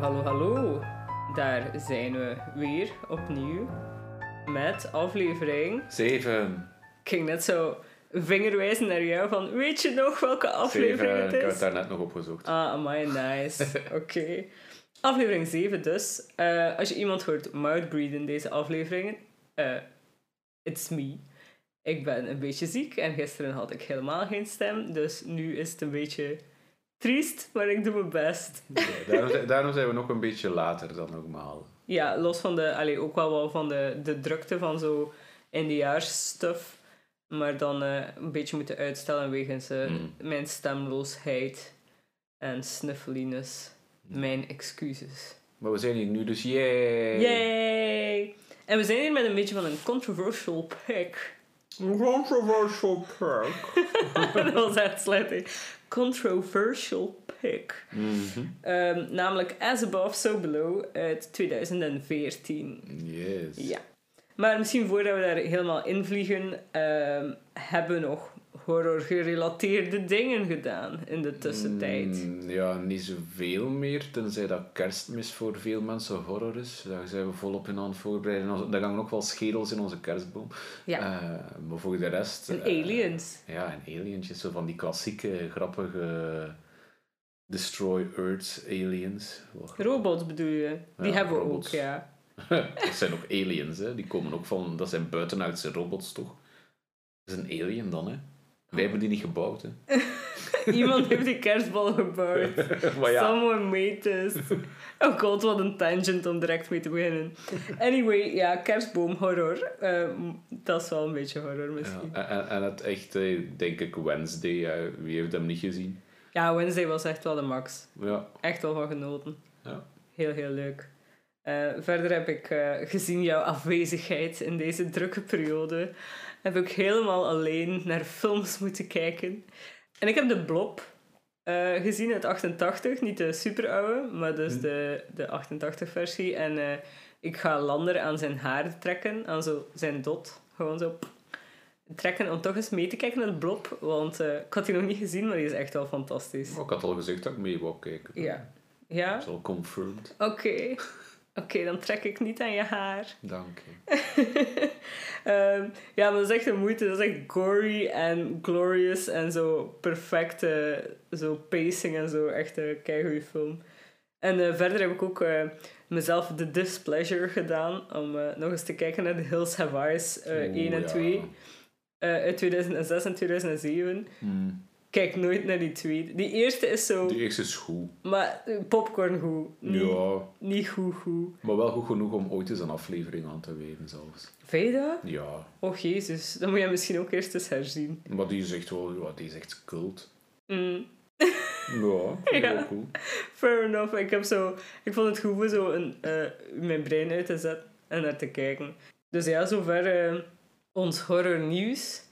Hallo, hallo. Daar zijn we weer opnieuw met aflevering. Zeven. Ik ging net zo vingerwijzen naar jou van, weet je nog welke aflevering het Ik heb is? het daar net nog opgezocht. Ah, amai, nice. Oké. Aflevering 7 dus. Eh, als je iemand hoort mouthbreathen in deze afleveringen, eh it's me. Ik ben een beetje ziek en gisteren had ik helemaal geen stem, dus nu is het een beetje triest, maar ik doe mijn best. Ja, daarom, zijn- daarom zijn we nog een beetje later dan normaal. Ja, los van de, allee, ook wel wel van de, de drukte van zo stuff, maar dan eh, een beetje moeten uitstellen wegens eh, Mm. mijn stemloosheid en snuffeliness. Mijn excuses. Maar we zijn hier nu, dus yay! Yay! En we zijn hier met een beetje van een controversial pick. Controversial perk. dat was echt slecht. hè. Controversial pick. Mhm. Ehm, namelijk As Above, So Below uit 2014. Yes. Ja. Maar misschien voordat we daar helemaal invliegen, ehm hebben we nog horror-gerelateerde dingen gedaan in de tussentijd. Mm, ja, niet zoveel meer, tenzij dat kerstmis voor veel mensen horror is. Daar zijn we volop in aan het voorbereiden. Daar hangen ook wel schedels in onze kerstboom. Ja. Eh, maar voor de rest... En eh, aliens. Ja, en alientjes. Zo van die klassieke, grappige... Destroy Earth aliens. Robots bedoel je? Die Ja, hebben we robots. ook, ja. dat zijn ook aliens, hè. Die komen ook van... Dat zijn buitenaardse robots, toch? Dat is een alien dan, hè. Wij hebben die niet gebouwd, hè. Iemand heeft die kerstbal gebouwd. maar ja, Someone made this. Oh god, wat een tangent om direct mee te beginnen. Anyway, ja, kerstboom horror. Eh, dat is wel een beetje horror ja. misschien. En, en- en het echte, denk ik, Wednesday. Wie heeft hem niet gezien? Ja, Wednesday was echt wel de max. Ja. Echt wel van genoten. Ja. Heel, heel leuk. Eh, verder heb ik eh, gezien jouw afwezigheid in deze drukke periode. Heb ik helemaal alleen naar films moeten kijken. En ik heb de Blob eh, gezien uit 88. Niet de super oude, maar dus Hm. de, de 88 versie. En eh, ik ga Lander aan zijn haar trekken. Aan zo zijn dot. Gewoon zo trekken om toch eens mee te kijken naar de Blob. Want eh, ik had die nog niet gezien, maar die is echt wel fantastisch. Maar ik had al gezegd dat ik mee wou kijken. Ja. Ja? Dat is al confirmed. Oké. Oké, dan trek ik niet aan je haar. Dank je. Ehm, ja, maar dat is echt een moeite. Dat is echt gory en glorious en zo perfecte zo pacing en zo. Echt een keigoede film. En eh, verder heb ik ook eh, mezelf de displeasure gedaan om eh, nog eens te kijken naar The Hills Have Eyes eh, 1 en ja. 2 eh, uit 2006 en 2007. Hmm. Kijk nooit naar die tweede. Die eerste is zo, De eerste is goed. maar eh, popcorn goed. Niet, Ja, niet goed goed. maar wel goed genoeg om ooit eens een aflevering aan te wijden zelfs. Vind je dat? Ja, Oh jezus, dan moet je misschien ook eerst eens herzien. maar die is echt wel, ja, die is echt cult. Mm, Ja, ik Ja. cool. fair enough. Ik, heb zo, ik vond het goed om zo een, eh, mijn brein uit te zetten en naar te kijken. Dus ja, zover eh, ons horrornieuws.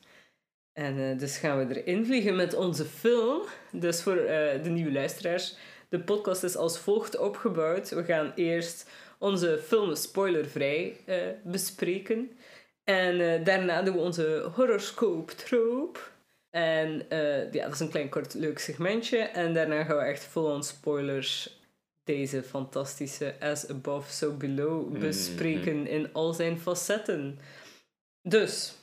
En eh, dus gaan we erin vliegen met onze film. Dus voor eh, de nieuwe luisteraars, de podcast is als volgt opgebouwd. We gaan eerst onze film spoilervrij eh, bespreken. En daarna doen we onze horoscoop troop. En ja, dat is een klein kort leuk segmentje. En daarna gaan we echt vol on spoilers deze fantastische As Above, So Below Mhm. bespreken in al zijn facetten. Dus,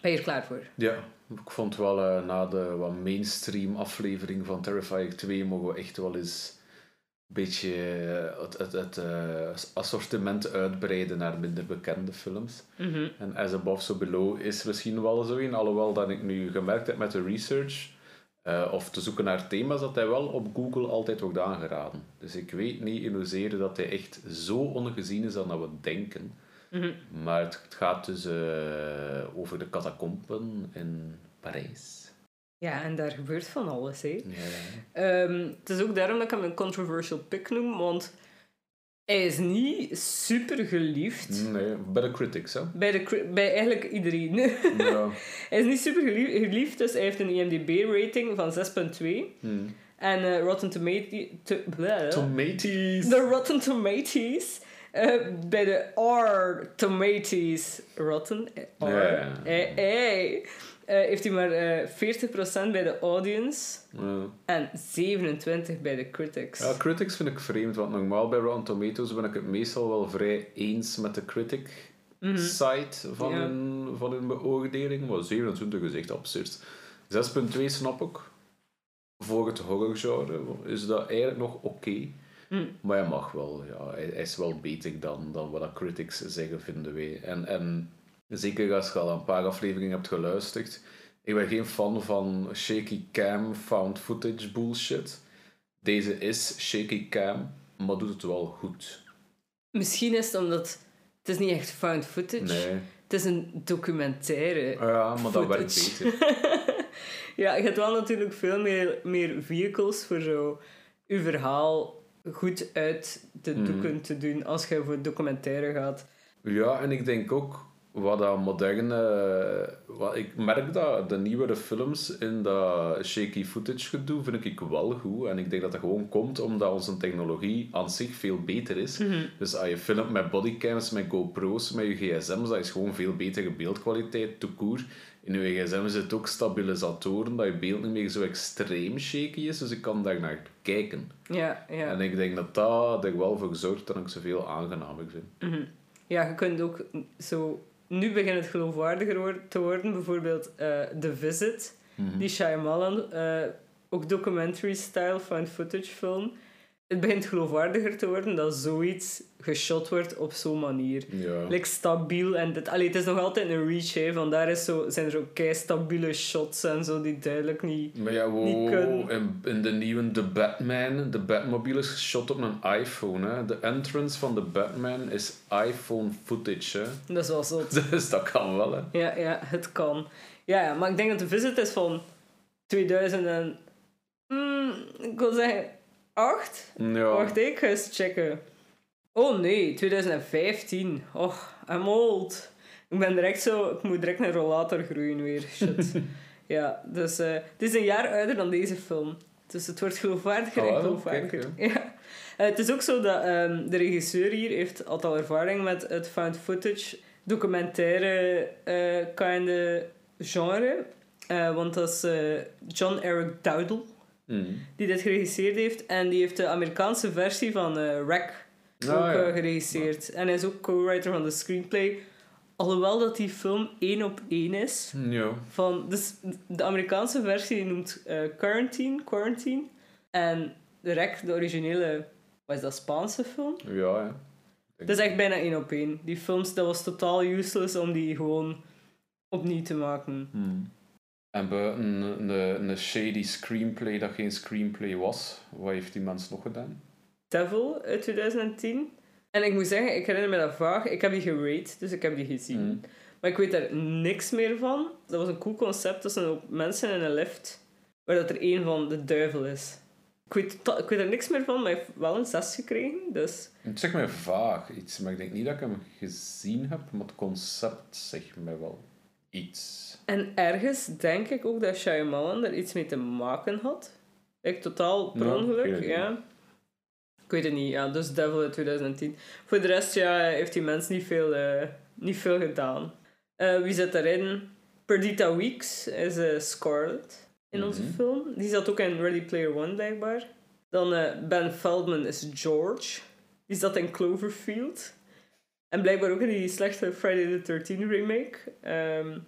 ben je er klaar voor? Ja, ik vond wel eh, na de wat mainstream aflevering van Terrifier 2 mogen we echt wel eens een beetje eh, het, het, het eh, assortiment uitbreiden naar minder bekende films. Mhm. En As Above, So Below is misschien wel zo een, alhoewel dat ik nu gemerkt heb met de research of te zoeken naar thema's, dat hij wel op Google altijd wordt aangeraden. Dus ik weet niet in hoeverre dat hij echt zo ongezien is dan dat we denken. Mhm. Maar het, het gaat dus eh, over de catacomben in Parijs. Ja, en daar gebeurt van alles, hè. Ja. Ehm, het is ook daarom dat ik hem een controversial pick noem, want hij is niet super geliefd. Nee, bij de critics, hè? Bij, de, bij eigenlijk iedereen. Ja. hij is niet super geliefd, dus hij heeft een IMDb-rating van 6,2. Hmm. En eh, Rotten Tomatoes... To, bleh. De Rotten Tomatoes... eh, bij de R Tomatoes... Rotten? R. Eh, eh, eh, heeft hij maar eh 40% bij de audience en 27% bij de critics. Ja, critics vind ik vreemd, want normaal bij Rotten Tomatoes ben ik het meestal wel vrij eens met de critic site van, hun, van hun beoordeling. Maar 27 is echt absurd. 6.2 snap ik. Voor het horrorgenre is dat eigenlijk nog oké. Mm. Maar hij mag wel, ja. Hij, hij is wel beter dan, dan wat critics zeggen, vinden wij. En, en zeker als je al een paar afleveringen hebt geluisterd. Ik ben geen fan van shaky cam, found footage bullshit. Deze is shaky cam, maar doet het wel goed. Misschien is het omdat het is niet echt found footage. Nee. Het is een documentaire. Ja, maar dat werkt beter. Ja, je hebt wel natuurlijk veel meer, meer vehicles voor zo je verhaal goed uit de Mhm. doeken te doen als je voor documentaire gaat. Ja, en ik denk ook wat dat moderne. Wat, ik merk dat de nieuwere films in dat shaky footage gedoe vind ik wel goed. En ik denk dat dat gewoon komt omdat onze technologie aan zich veel beter is. Dus als je filmt met bodycams, met GoPro's, met je gsm's, dat is gewoon veel betere beeldkwaliteit, tout court. In je gsm zit ook stabilisatoren, dat je beeld niet meer zo extreem shaky is. Dus ik kan daar naar kijken. Ja, ja. En ik denk dat dat er wel voor zorgt dat ik ze veel aangenamer vind. ja, je kunt ook zo... Nu begint het geloofwaardiger te worden. Bijvoorbeeld eh The Visit, die Shyamalan, eh, ook documentary-style found footage film. Het begint geloofwaardiger te worden dat zoiets geshot wordt op zo'n manier. Ja. like stabiel en dit, allee, het is nog altijd een reach, hè. Vandaar is zo, zijn er ook kei stabiele shots en zo die duidelijk niet. Maar ja, niet wow, kunnen. in, in de nieuwe The Batman, de Batmobile is geshot op een iPhone. Hè. De entrance van de Batman is iPhone footage. Hè. Dat is wel zo. Dus dat kan wel. Hè. Ja, ja, het kan. Ja, ja, maar ik denk dat de visit is van 2000 en... Mm, ik wil zeggen 8. Ja. Wacht, ik ga eens checken. Oh nee, 2015. Och, I'm old. Ik ben direct zo... Ik moet direct een rollator groeien weer. Shit. ja, dus eh, het is een jaar ouder dan deze film. Dus het wordt geloofwaardiger Oh, en wel, geloofwaardiger. kijk, Ja. Eh, het is ook zo dat ehm, de regisseur hier heeft altijd al ervaring met het found footage documentaire kind genre. Want dat is John Eric Dowdle Mm. die dit geregisseerd heeft. En die heeft de Amerikaanse versie van Wreck ook ja. eh, geregisseerd. En hij is ook co-writer van de screenplay. Alhoewel dat die film één op één is. Ja. Van, dus de Amerikaanse versie noemt eh, Quarantine, Quarantine. En de Wreck, de originele, wat is dat, Spaanse film? Ja, ja. Dat is echt bijna één op één. Die films, dat was totaal useless om die gewoon opnieuw te maken. Hmm. En buiten een, een, een shady screenplay dat geen screenplay was, wat heeft die mens nog gedaan? Devil uit 2010. En ik moet zeggen, ik herinner me dat vaag. Ik heb die gerate, dus ik heb die gezien. Mm. Maar ik weet daar niks meer van. Dat was een cool concept. Dat zijn ook mensen in een lift, waar dat er één van de duivel is. Ik weet, ik weet er niks meer van, maar hij heeft wel een 6 gekregen. Dus Het zegt mij vaag iets, maar ik denk niet dat ik hem gezien heb, maar het concept zegt mij wel iets. En ergens denk ik ook dat Shyamalan er iets mee te maken had. Ik totaal per ongeluk, ja. Ik weet het niet, ja. Dus Devil uit 2010. Voor de rest, ja, heeft die mens niet veel, eh, niet veel gedaan. Eh, wie zit daarin? Perdita Weeks is Scarlett in onze Mhm. film. Die zat ook in Ready Player One, blijkbaar. Dan Ben Feldman is George. Die zat in Cloverfield. En blijkbaar ook in die slechte Friday the 13 remake. Ehm, en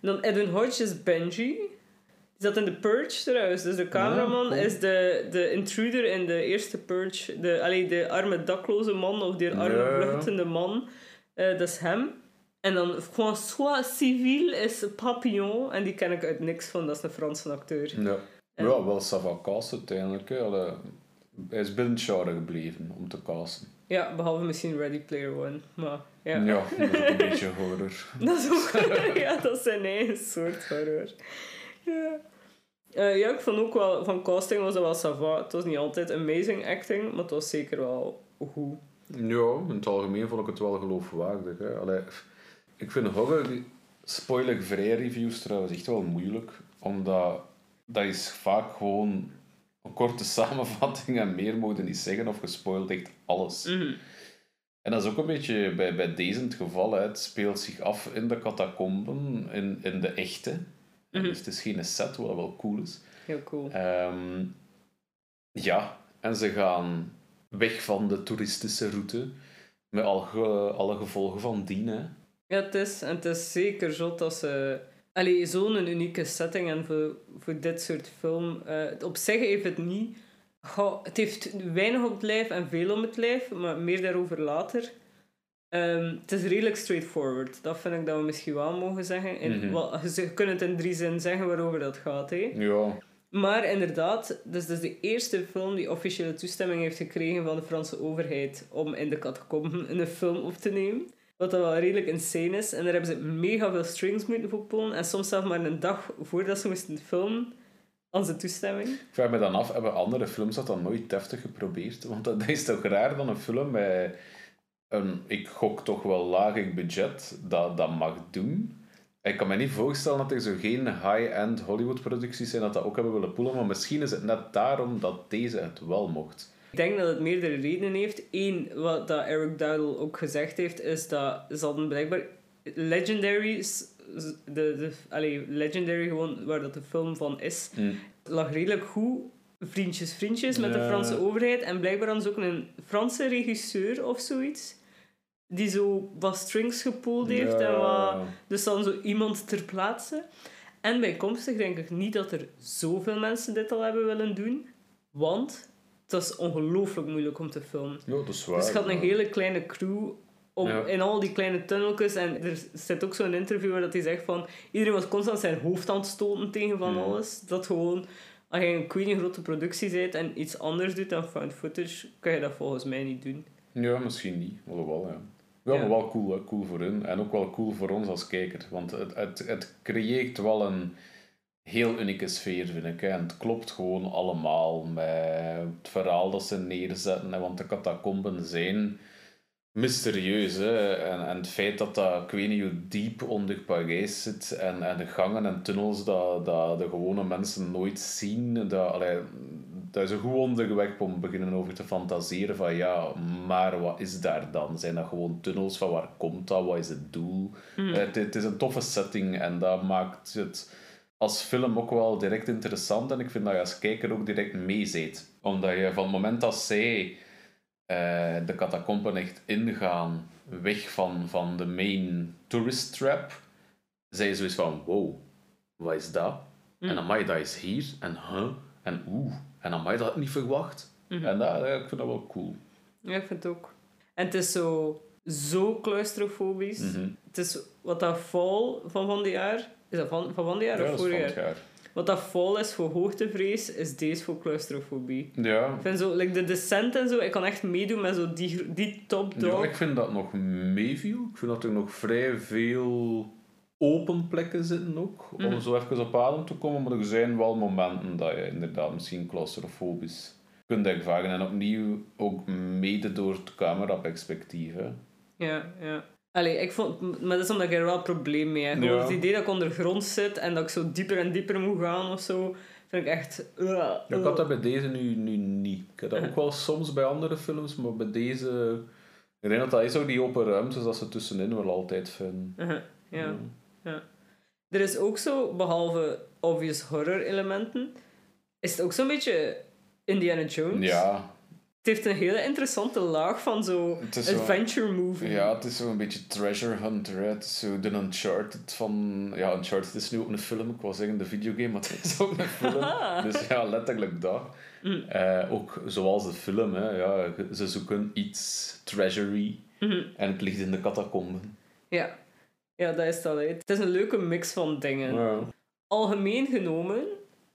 dan Edwin Hodge is Benji. Die zat in The Purge trouwens. Dus de cameraman cool. is de, de intruder in de eerste Purge. De, allee, de arme dakloze man of de arme Ja. vluchtende man. Eh, dat is hem. En dan François Civil is Papillon. En die ken ik uit niks van. Dat is een Franse acteur. Ja, En- ja wel Sava cast uiteindelijk. Hij is binnen het genre gebleven om te casten. Ja, behalve misschien Ready Player One. Maar ja. Ja, dat is ook een beetje horror. Dat is ook... ja, dat is zijn eigen soort horror. Ja. Eh, ja, ik vond ook wel... Van casting was dat wel sava. Het was niet altijd amazing acting, maar het was zeker wel goed. Ja, in het algemeen vond ik het wel geloofwaardig. Hè. Allee, ik vind horror, spoilervrij reviews trouwens echt wel moeilijk. Omdat dat is vaak gewoon een korte samenvatting en meer mogen niet zeggen of gespoild echt alles. Mhm. En dat is ook een beetje bij, bij deze het geval. Hè. Het speelt zich af in de catacomben, in, in de echte. Mhm. Dus het is geen set, wat wel cool is. Heel cool. Ehm, ja, en ze gaan weg van de toeristische route. Met al ge- alle gevolgen van dien. Hè. Ja, het is, en het is zeker zot dat ze... Allee, zo'n unieke setting en voor, voor dit soort film... eh, op zich heeft het niet... Goh, het heeft weinig op het lijf en veel om het lijf, maar meer daarover later. Ehm, het is redelijk straightforward. Dat vind ik dat we misschien wel mogen zeggen. In, Mhm. wel, je kunt het in drie zinnen zeggen waarover dat gaat. Hè. Ja, Maar inderdaad, dus dat is de eerste film die officiële toestemming heeft gekregen van de Franse overheid om in de catacomben een film op te nemen. Wat dat wel redelijk insane is. En daar hebben ze mega veel strings moeten voor. En soms zelfs maar een dag voordat ze moesten filmen, zijn toestemming. ik vraag me dan af, hebben andere films dat dan nooit deftig geprobeerd? Want dat is toch raar dan een film met een, ik gok toch wel laag budget, dat dat mag doen. Ik kan me niet voorstellen dat er zo geen high-end Hollywood-producties zijn dat dat ook hebben willen poelen, maar misschien is het net daarom dat deze het wel mocht. Ik denk dat het meerdere redenen heeft. Eén, wat dat Eric Dowdle ook gezegd heeft, is dat ze hadden blijkbaar Legendary, s- s- de, de, allee, Legendary gewoon, waar dat de film van is, Mm. lag redelijk goed. Vriendjes, vriendjes met de. Franse overheid. En blijkbaar hadden ze ook een Franse regisseur of zoiets. Die zo wat strings gepoeld heeft. En wat, dus dan zo iemand ter plaatse. En bijkomstig denk ik niet dat er zoveel mensen dit al hebben willen doen. Want het is ongelooflijk moeilijk om te filmen. Ja, dat is waar. Dus je had een hele kleine crew om, Ja. in al die kleine tunneltjes. En er zit ook zo'n interview waar dat hij zegt van... Iedereen was constant zijn hoofd aan het stoten tegen van Ja. alles. Dat gewoon... Als je een queen grote productie bent en iets anders doet dan found footage, kan je dat volgens mij niet doen. Ja, misschien niet. Alhoewel, ja. Wel, Ja. maar wel cool, cool voor hun. En ook wel cool voor ons als kijker. Want het, het, het creëert wel een heel unieke sfeer, vind ik. Hè. En het klopt gewoon allemaal met het verhaal dat ze neerzetten. Hè. Want de catacomben zijn mysterieus. Hè. En, en het feit dat dat, ik weet niet hoe diep onder Parijs zit. En, en de gangen en tunnels dat, dat de gewone mensen nooit zien. Dat, allee, dat is een goed onderweg om beginnen over te fantaseren van ja, maar wat is daar dan? Zijn dat gewoon tunnels van waar komt dat? Wat is het doel? Eh, Het, het is een toffe setting en dat maakt het als film ook wel direct interessant en ik vind dat je als kijker ook direct meezit. Omdat je van het moment dat zij eh, de catacomben echt ingaan, weg van, van de main tourist trap, zij je zoiets van wow, wat is dat? En amai, dat is hier. En huh? En oeh. En amai, dat had ik niet verwacht. En dat, ik vind dat wel cool. Ja, ik vind het ook. En het is zo, zo claustrofobisch. Mhm. Het is wat dat fall van van die jaar... Is dat van van, van die jaar Ja, of vorig jaar? jaar. Wat dat fall is voor hoogtevrees, is deze voor claustrofobie. Ja. Ik vind zo, like de descent en zo, ik kan echt meedoen met zo die, die top ja, dog. ik vind dat nog meeviel. Ik vind dat er nog vrij veel open plekken zitten ook. Om Mhm. zo even op adem te komen. Maar er zijn wel momenten dat je inderdaad misschien claustrofobisch kunt ervaren. En opnieuw ook mede door het cameraperspectief. hè. Ja, ja. Allee, ik vond, maar dat is omdat ik er wel een probleem mee heb. Ja. Het idee dat ik ondergrond zit en dat ik zo dieper en dieper moet gaan of zo, vind ik echt... uh, Ja, ik had dat bij deze nu, nu niet. Ik heb dat ook wel soms bij andere films, maar bij deze... Ik denk dat dat is ook die open ruimtes dat ze tussenin wel altijd vinden. Uh-huh, ja. Er is ook zo, behalve obvious horror elementen, is het ook zo'n beetje Indiana Jones. Ja, Het heeft een hele interessante laag van zo Het adventure movie. ja, het is zo een beetje treasure hunter. Hè. Het is zo de Uncharted van... Ja, Uncharted is nu ook een film. Ik wou zeggen de videogame, maar het is ook een film. dus ja, letterlijk dat. Mm. Eh, ook zoals de film. Hè. Ja, ze zoeken iets treasury. Mhm. En het ligt in de catacomben. Ja. ja, dat is dat. hè. Het is een leuke mix van dingen. Ja. Algemeen genomen,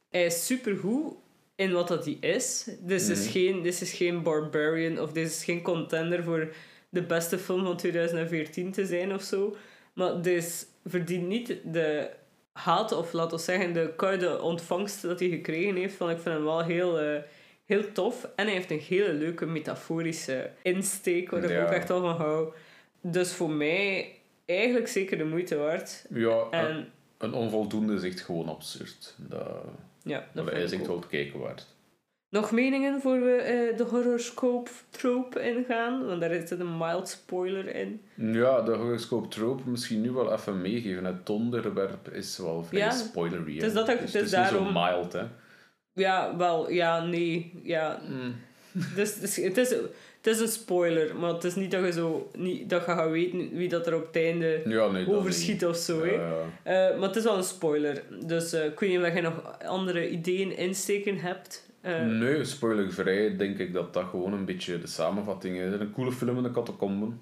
hij is supergoed in wat dat hij is. Dit is, Mhm. geen, dit is geen Barbarian of dit is geen contender voor de beste film van 2014 te zijn of zo. Maar dit verdient niet de haat, of laten we zeggen, de koude ontvangst dat hij gekregen heeft. Van, ik vind hem wel heel, eh, heel tof. En hij heeft een hele leuke metaforische insteek, waar ik ook echt wel van hou. Dus voor mij eigenlijk zeker de moeite waard. Ja, En een onvoldoende is echt gewoon absurd. Dat, ja, dat vind is echt wel het kijken waard. Nog meningen voor we eh, de horoscope trope ingaan? Want daar zit een mild spoiler in. Ja, de horoscoop trope misschien nu wel even meegeven. Het donderwerp is wel vrij Ja, spoilery. het is dat Dus het is niet zo daarom- mild, hè. Ja, wel, ja, nee. Ja. Mm. Dus, dus het, is, het is een spoiler, maar het is niet dat je, zo, niet, dat je gaat weten wie dat er op het einde Ja, nee, overschiet niet. of zo. Ja, Eh, maar het is wel een spoiler. Dus eh ik weet niet of je nog andere ideeën insteken hebt. Eh, Nee, spoilervrij denk ik dat dat gewoon een beetje de samenvatting is. Een coole film in de catacomben.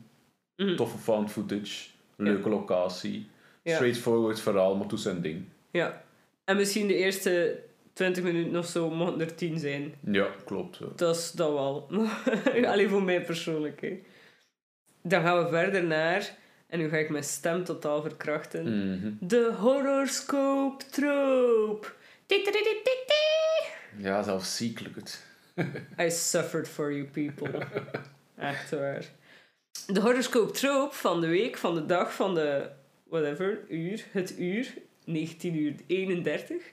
Mhm. Toffe found footage. Leuke locatie. Straightforward verhaal, maar toe zijn ding. Ja. En misschien de eerste 20 minuten of zo mochten er 10 zijn. Ja, klopt. ja. Dat is dat wel. Alleen voor mij persoonlijk. Hè. Dan gaan we verder naar, en nu ga ik mijn stem totaal verkrachten. Mhm. De horoscoop trope. Ja, zelfs ziekelijk het. I suffered for you people. Echt waar. De horoscoop trope van de week, van de dag, van de whatever, uur, het uur, 19 uur 31,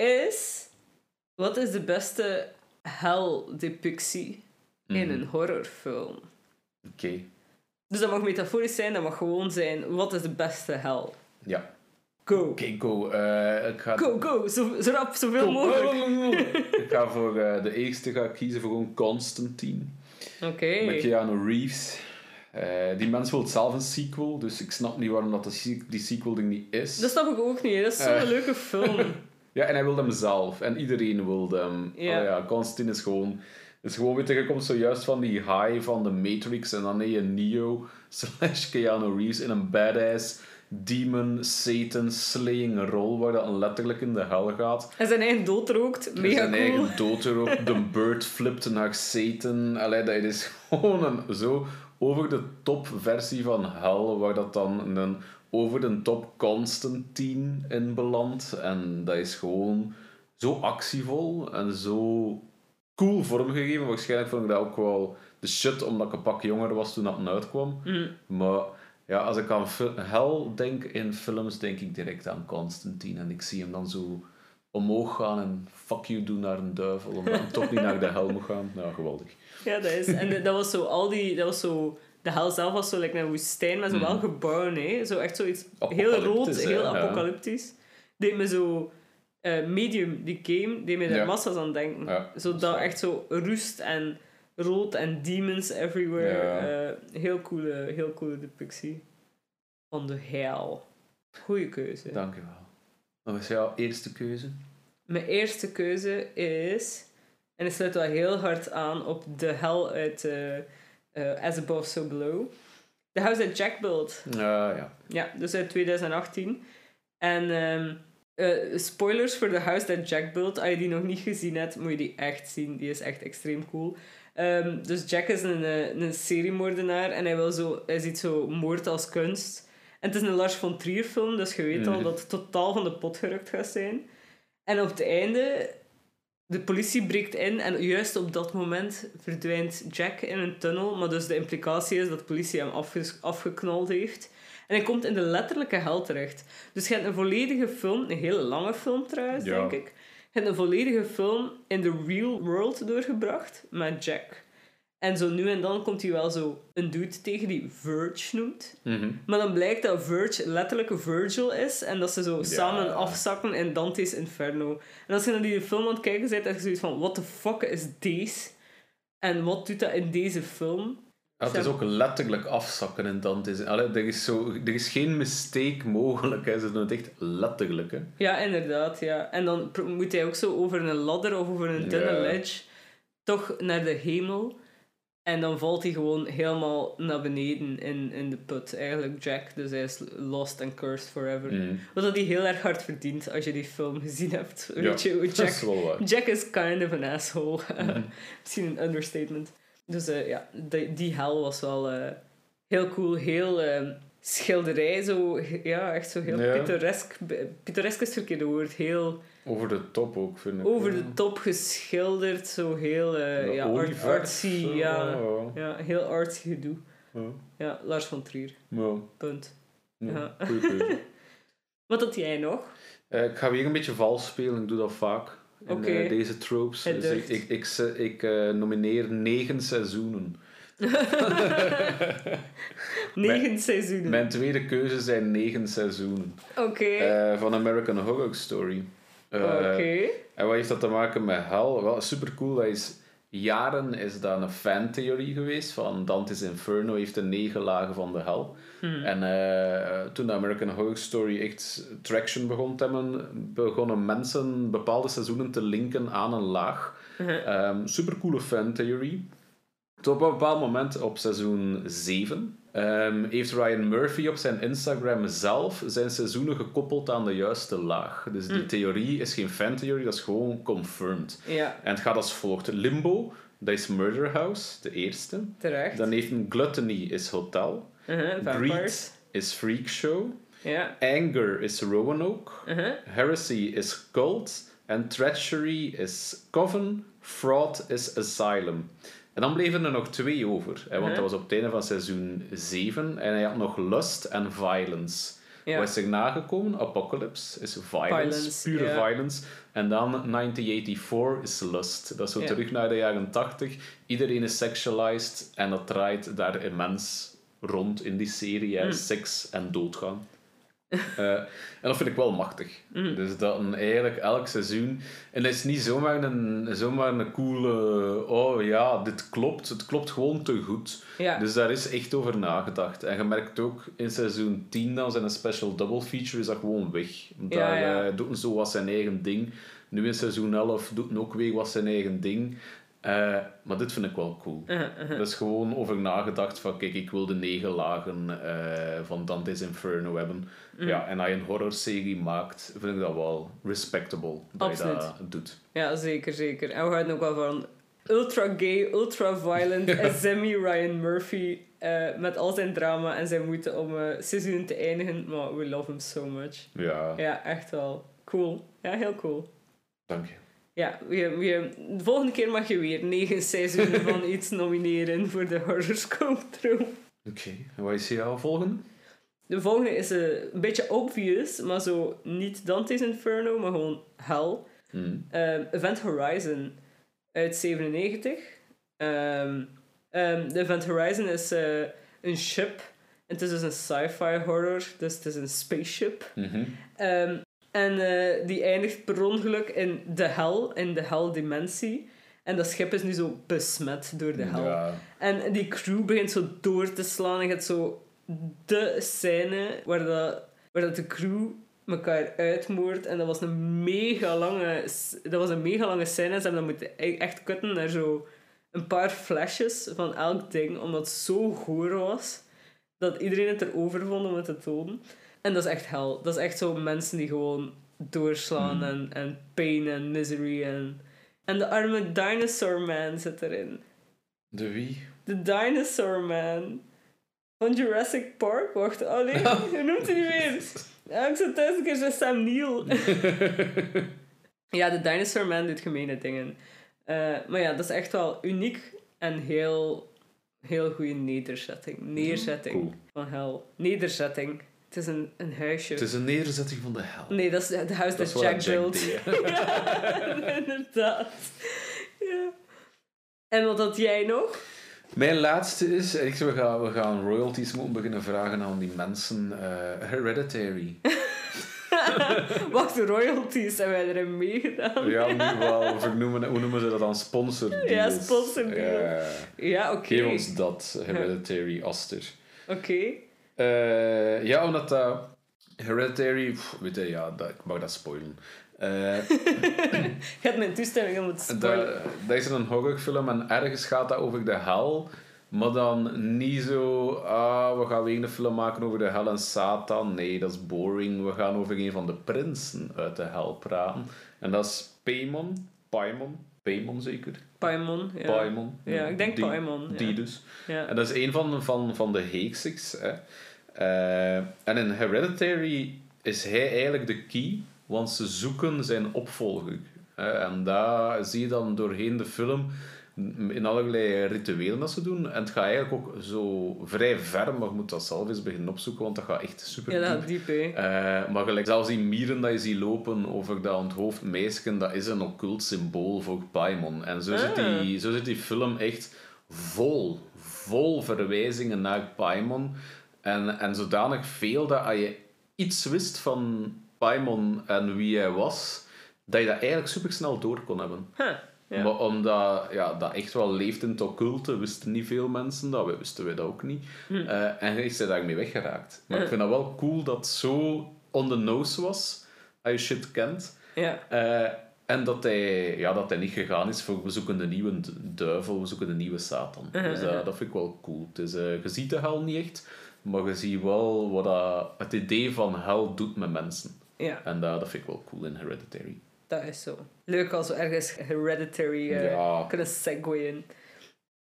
is... Wat is de beste hel-depictie in Mhm. een horrorfilm? Oké. Dus dat mag metaforisch zijn, dat mag gewoon zijn, wat is de beste hel? Ja. Go. Oké, go. Eh, ik ga... Go, go. Zo, zo rap, zoveel Go. mogelijk. ik ga voor eh, de eerste ga ik kiezen voor gewoon Constantine. Oké. Met Keanu Reeves. Eh, die mens wil zelf een sequel, dus ik snap niet waarom dat die sequel ding niet is. Dat snap ik ook niet. Dat is zo'n leuke film. Ja, en hij wilde hem zelf. En iedereen wilde hem. Ja. Ja. ja, Constantine is gewoon... is gewoon, weet je, je komt zojuist van die high van de Matrix en dan heb je Neo slash Keanu Reeves in een badass demon, Satan, slaying rol waar dat letterlijk in de hel gaat. En zijn eigen dood rookt. Mega zijn cool. eigen dood erop. De bird flipt naar Satan. Allee, dat is gewoon een zo over de top versie van hel, waar dat dan een over de top Constantine in belandt. En dat is gewoon zo actievol en zo cool vormgegeven. Waarschijnlijk vond ik dat ook wel de shit, omdat ik een pak jonger was toen dat uitkwam. Mm. Maar ja, als ik aan hel denk in films, denk ik direct aan Constantine. En ik zie hem dan zo omhoog gaan en fuck you doen naar een duivel, omdat hij toch niet naar de hel moet gaan. Nou, geweldig. Ja, dat is. En dat was zo, al die, dat was zo, de hel zelf was zo like een woestijn, maar zo wel gebouwen, hè. Zo echt zoiets heel rood, heel ja. apocalyptisch. Deed me zo, eh, Medium, die game, deed me daar Ja. massa's aan denken. Ja, dat echt zo rust en rood en demons everywhere. Eh, heel, coole, heel coole depictie van de hel. Goeie keuze. Dankjewel. Wat is jouw eerste keuze? Mijn eerste keuze is, en het sluit wel heel hard aan op de hel uit eh, eh, As Above, So Below. The House That Jack Built. Ja, ja. Ja, dus uit 2018. En ehm, eh, spoilers voor The House That Jack Built. Als je die nog niet gezien hebt, moet je die echt zien. Die is echt extreem cool. Ehm, dus Jack is een, eh, een seriemoordenaar en hij, wil zo, hij ziet zo moord als kunst. En het is een Lars von Trier film, dus je weet al Mhm. dat het totaal van de pot gerukt gaat zijn. En op het einde, de politie breekt in en juist op dat moment verdwijnt Jack in een tunnel. Maar dus de implicatie is dat de politie hem afgeknald heeft. En hij komt in de letterlijke hel terecht. Dus je hebt een volledige film, een hele lange film trouwens, Ja. denk ik. Je hebt een volledige film in de real world doorgebracht met Jack. En zo nu en dan komt hij wel zo een dude tegen die Verge noemt. Mhm. Maar dan blijkt dat Verge letterlijk Virgil is. En dat ze zo samen afzakken in Dante's Inferno. En als je naar die film aan het kijken bent, heb je zoiets van... What the fuck is deze? En wat doet dat in deze film? Ja, het is ook letterlijk afzakken in Dante's. Allee, er, is zo, er is geen mistake mogelijk. Hè. Ze doen het echt letterlijk. Hè. Ja, inderdaad, ja. En dan moet hij ook zo over een ladder of over een dunne Ja. ledge toch naar de hemel. En dan valt hij gewoon helemaal naar beneden in, in de put. Eigenlijk Jack, dus hij is lost and cursed forever. Mhm. Wat dat hij heel erg hard verdient als je die film gezien hebt. Weet je Jack is. Jack kind of an asshole. Mhm. Misschien een understatement. Dus eh, ja, die, die hel was wel eh, heel cool. Heel ehm, schilderij, zo, ja, echt zo heel Ja. pittoresk. Pittoresk is het verkeerde woord. Heel Over de top ook, vind ik. over de top geschilderd. Zo heel eh, Ja, ja, art- olieverf, artsy. zo, Ja, heel artsy gedoe. Ja. Ja, Lars van Trier. Ja. Punt. Ja, Ja. goeie keuze. Wat had jij nog? Eh, ik ga weer een beetje vals spelen, ik doe dat vaak. in eh, deze tropes. Dus ik, ik, ik, ik nomineer negen seizoenen. Negen seizoenen. Mijn tweede keuze zijn negen seizoenen. Oké. eh, van American Horror Story. Eh, Oké. En wat heeft dat te maken met hel? Wel, super cool. Dat is, jaren is dat een fantheorie geweest van Dante's Inferno heeft de negen lagen van de hel. Hmm. En eh, toen de American Horror Story echt traction begon te hebben, begonnen mensen bepaalde seizoenen te linken aan een laag. Uh-huh. super coole fantheorie. Tot op een bepaald moment, op seizoen 7, ehm, heeft Ryan Murphy op zijn Instagram zelf zijn seizoenen gekoppeld aan de juiste laag. Dus die theorie is geen fantheorie, dat is gewoon confirmed. Ja, En het gaat als volgt. Limbo, dat is Murder House, de eerste. terecht. Dan heeft een Gluttony is Hotel. Uh-huh, Vampires. Greed is Freak Show. Ja. Anger is Roanoke. Uh-huh. Heresy is Cult. En Treachery is Coven. Fraud is Asylum. En dan bleven er nog twee over. Hè, want dat was op het einde van seizoen 7. En hij had nog Lust en Violence. Ja. Wat is er nagekomen? Apocalypse is violence, Violence, pure violence. En dan 1984 is Lust. Dat is zo terug naar de jaren 80. Iedereen is sexualized en dat draait daar immens rond in die serie. Hè. Mm. Seks en doodgaan. Eh, en dat vind ik wel machtig. Mm. Dus dat een, eigenlijk elk seizoen... En het is niet zomaar een, zomaar een coole... Oh ja, dit klopt. Het klopt gewoon te goed. Ja. Dus daar is echt over nagedacht. En je merkt ook in seizoen 10 dan zijn een special double feature is dat gewoon weg. Daar Ja, ja. eh, doet zo wat zijn eigen ding. Nu in seizoen 11 doet ook weer wat zijn eigen ding. Eh, maar dit vind ik wel cool. Uh-huh, uh-huh. Er is gewoon over nagedacht van, kijk, ik wil de negen lagen eh, van Dante's Inferno hebben. Mm. Ja, en als je een horrorserie maakt, vind ik dat wel respectable dat je dat doet. Ja, zeker, zeker. En we houden ook wel van ultra gay, ultra violent en semi Ryan Murphy eh, met al zijn drama en zijn moeite om seizoenen te eindigen. Maar we love him so much. Ja, Ja, echt wel. Cool. Ja, heel cool. dank je. Ja, we, we, de volgende keer mag je weer negen seizoenen van iets nomineren voor de horoscope troep. Oké, en wat is jouw volgende? De volgende is eh, een beetje obvious, maar zo niet Dante's Inferno, maar gewoon Hell. Hmm. Ehm, Event Horizon uit 97. Ehm, ehm, de Event Horizon is eh, een ship. En het is dus een sci-fi horror, dus het is een spaceship. Mhm. En eh, die eindigt per ongeluk in de hel, in de hel-dimensie. En dat schip is nu zo besmet door de hel. Ja. En die crew begint zo door te slaan. En je hebt zo de scène waar, dat, waar dat de crew elkaar uitmoordt. En dat was een mega lange, dat was een mega lange scène. Ze hebben dat moeten e- echt kutten naar zo een paar flashes van elk ding. Omdat het zo goor was. Dat iedereen het erover vond om het te tonen. En dat is echt hel. Dat is echt zo mensen die gewoon doorslaan. Hmm. En, en pain en misery. En, en de arme dinosaur man zit erin. De wie? De Dinosaur Man. Van Jurassic Park. Wacht, oh nee, hoe noemt hij die weer? Ja, ik zat thuis een keer Sam Neill. ja, de Dinosaur Man doet gemene dingen. Eh, maar ja, dat is echt wel uniek en heel, heel goede nederzetting. Neerzetting Cool. van hel. Nederzetting. Het is een, een huisje. Het is een nederzetting van de hel. Nee, dat is het huis dat, Jack built. ja, inderdaad. Ja. En wat had jij nog? Mijn laatste is, ik, we, gaan, we gaan royalties moeten beginnen vragen aan die mensen. eh, Hereditary. Wacht, de royalties hebben wij erin meegedaan. Ja, nu wel. Of ik noemen, hoe noemen ze dat dan? Sponsor deals. Ja, sponsor deals. Ja, oké. Geef ons dat, Hereditary Aster. Oké. Eh, ja, omdat dat... Hereditary... pff, weet je, ja, dat, ik mag dat spoilen. Eh, Je hebt mijn toestemming om het te spoilen. dat, dat is een horrorfilm en ergens gaat dat over de hel. Maar dan niet zo... Ah, we gaan weer een film maken over de hel en Satan. Nee, dat is boring. We gaan over een van de prinsen uit de hel praten. En dat is Paimon. Paimon. Paimon zeker. Paimon. Ja. Paimon. Ja, ik denk die, Paimon. Ja. Die dus. Ja. En dat is een van, van, van de Heeksiks. Hè. Eh, en in Hereditary is hij eigenlijk de key, want ze zoeken zijn opvolger. hè. en daar zie je dan doorheen de film in allerlei rituelen dat ze doen. En het gaat eigenlijk ook zo vrij ver, maar je moet dat zelf eens beginnen opzoeken, want dat gaat echt super Ja, diep. dat diep, hè. Eh, maar gelijk zelfs die mieren dat je ziet lopen over dat onthoofd meisje, dat is een occult symbool voor Paimon. En zo, zit Ah. die, zo zit die film echt vol, vol verwijzingen naar Paimon. En, en zodanig veel dat als je iets wist van Paimon en wie hij was, dat je dat eigenlijk super snel door kon hebben. Huh, ja. Maar omdat ja, dat echt wel leeft in het occulte, wisten niet veel mensen dat. Wisten wij dat ook niet. Hm. Eh, en hij is er daarmee weggeraakt. Maar ik vind dat wel cool dat het zo on the nose was, als je shit kent. ja. Eh, en dat hij, ja, dat hij niet gegaan is voor we zoeken de nieuwe du- duivel, we zoeken de nieuwe Satan. Dus eh, dat vind ik wel cool. Het is, je ziet de hel niet echt, maar je ziet wel wat dat, het idee van hel doet met mensen. ja, En dat, dat vind ik wel cool in Hereditary. dat is zo. Leuk als we ergens hereditary eh, Ja. kunnen segwayen.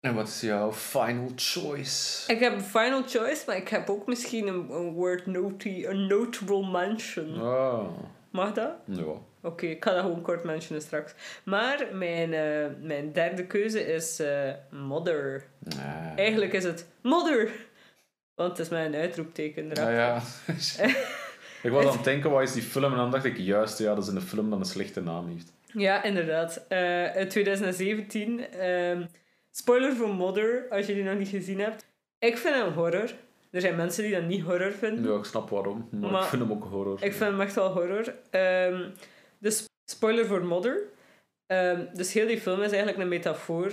En wat is jouw final choice? Ik heb een final choice, maar ik heb ook misschien een, een word noti, een notable mention. Ah, Mag dat? ja. Oké, ik ga dat gewoon kort mentionen straks. Maar mijn, eh, mijn derde keuze is eh, Mother. Eigenlijk is het Mother! Want het is mijn uitroepteken Ja, erachter. ja. ik was aan het denken, wat is die film? En dan dacht ik, juist, ja, dat is een film dat een slechte naam heeft. Ja, inderdaad. Eh, uit 2017. ehm, spoiler voor Mother, als je die nog niet gezien hebt. Ik vind hem horror. Er zijn mensen die dat niet horror vinden. Ja, ik snap waarom, maar, Maar ik vind hem ook horror. Ik vind hem echt wel horror. Dus spoiler voor Mother. Ehm, dus heel die film is eigenlijk een metafoor.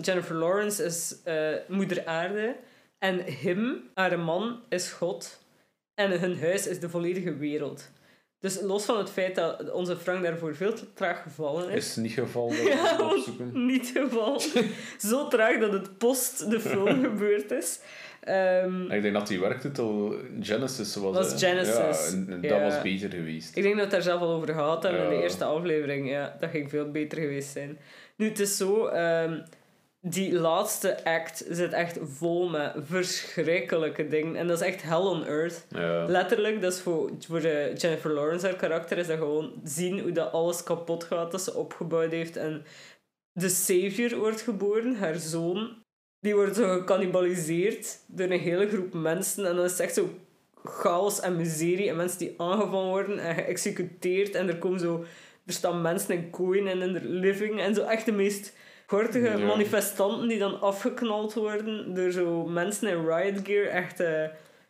Jennifer Lawrence is eh, moeder aarde. En hem, haar man, is God. En hun huis is de volledige wereld. Dus los van het feit dat onze Frank daarvoor veel te traag gevallen is. Is niet geval dat Ja, opzoeken. niet geval. Zo traag dat het post de film gebeurd is. Ehm, Ik denk dat die werkte tot Genesis was. Was hè. Genesis, Ja, en, ja. dat was beter geweest. Ik denk dat we het daar zelf al over gehad hebben in de eerste aflevering. Ja, dat ging veel beter geweest zijn. Nu, het is zo... ehm, die laatste act zit echt vol met verschrikkelijke dingen. En dat is echt hell on earth. Ja. Letterlijk, dat is voor, voor eh, Jennifer Lawrence, haar karakter, is dat gewoon zien hoe dat alles kapot gaat dat ze opgebouwd heeft. En de savior wordt geboren, haar zoon. Die wordt zo gecannibaliseerd door een hele groep mensen. En dan is het echt zo chaos en miserie. En mensen die aangevallen worden en geëxecuteerd. En er komen zo... Er staan mensen in kooien en in de living. En zo echt de meest gortige Ja. manifestanten die dan afgeknald worden door zo mensen in riot gear. Echt eh,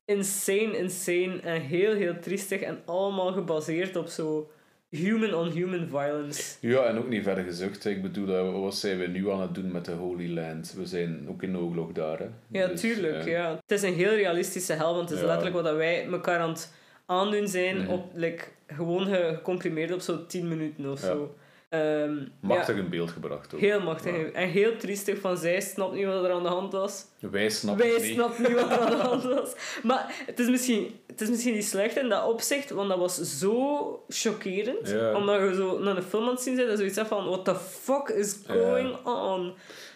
insane, insane. En heel, heel triestig. En allemaal gebaseerd op zo human-on-human violence. ja, en ook niet verder gezocht. hè. Ik bedoel, eh, wat zijn we nu aan het doen met de Holy Land? We zijn ook in oorlog daar. Hè. Ja, Dus, tuurlijk. eh, ja. Het is een heel realistische hel, want het is Ja. letterlijk wat wij elkaar aan het aandoen zijn, Mhm. op, like, gewoon ge- gecomprimeerd op zo'n 10 minuten of Ja. zo. Ehm, Machtig ja, in beeld gebracht ook. heel machtig. Ja. En heel triestig van zij snapt niet wat er aan de hand was. Wij snappen Wij niet. snappen niet wat er aan de hand was. Maar het is, misschien, het is misschien niet slecht in dat opzicht, want dat was zo chockerend. Ja. Omdat je zo naar een film aan het zien bent en zoiets hebt van, what the fuck is going on?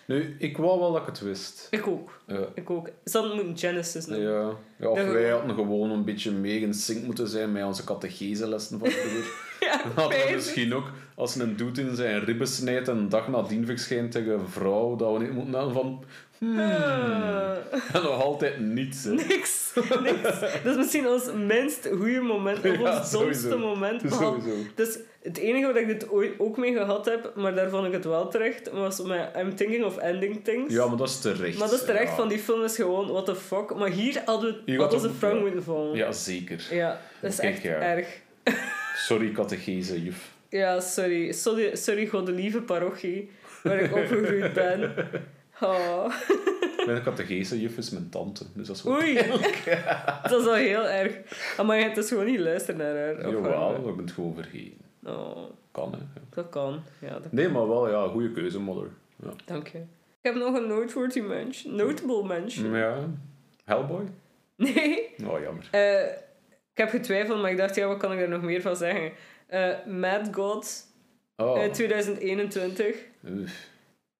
Nu, ik wou wel dat ik het wist. Ik ook. Ja. Ik ook. Ze hadden moeten Genesis noemen. Ja. ja, of Dat wij hadden gewoon een beetje meer in sync moeten zijn met onze catecheselessen van vroeger. Ja, Dan hadden we misschien ook, als een dude in zijn ribben snijdt en een dag nadien verschijnt tegen een vrouw, dat we niet moeten hebben van... Hmm, en nog altijd niets. Hè. Niks, niks. Dat is misschien ons minst goede moment, of Ja, ons domste moment. Sowieso. Dus het enige waar ik dit ooit ook mee gehad heb, maar daar vond ik het wel terecht, was met I'm thinking of ending things. Ja, maar dat is terecht. maar dat is terecht ja. van die film is gewoon, what the fuck. Maar hier hadden we hadden ze ook- Frank moeten vallen. Ja, zeker. Ja, dat is Kijk, echt ja. erg. Sorry, catechese, juf. Ja, sorry. Sorry, sorry godelieve parochie, waar ik opgegroeid ben. Oh. Mijn catechese, juf is mijn tante, dus dat is wel... Oei. dat is wel heel erg. Maar je hebt dus gewoon niet luisteren naar haar. Jawel, ik ben het gewoon vergeten. Oh, Kan, hè. dat kan. Ja, dat Nee, maar wel, ja, goede keuze, modder. Ja. Dank je. Ik heb nog een noteworthy mention. Notable mention. ja. Hellboy? Nee. Oh, jammer. Eh, ik heb getwijfeld, maar ik dacht, ja, wat kan ik daar nog meer van zeggen? Eh, Mad God Oh. 2021. Uff.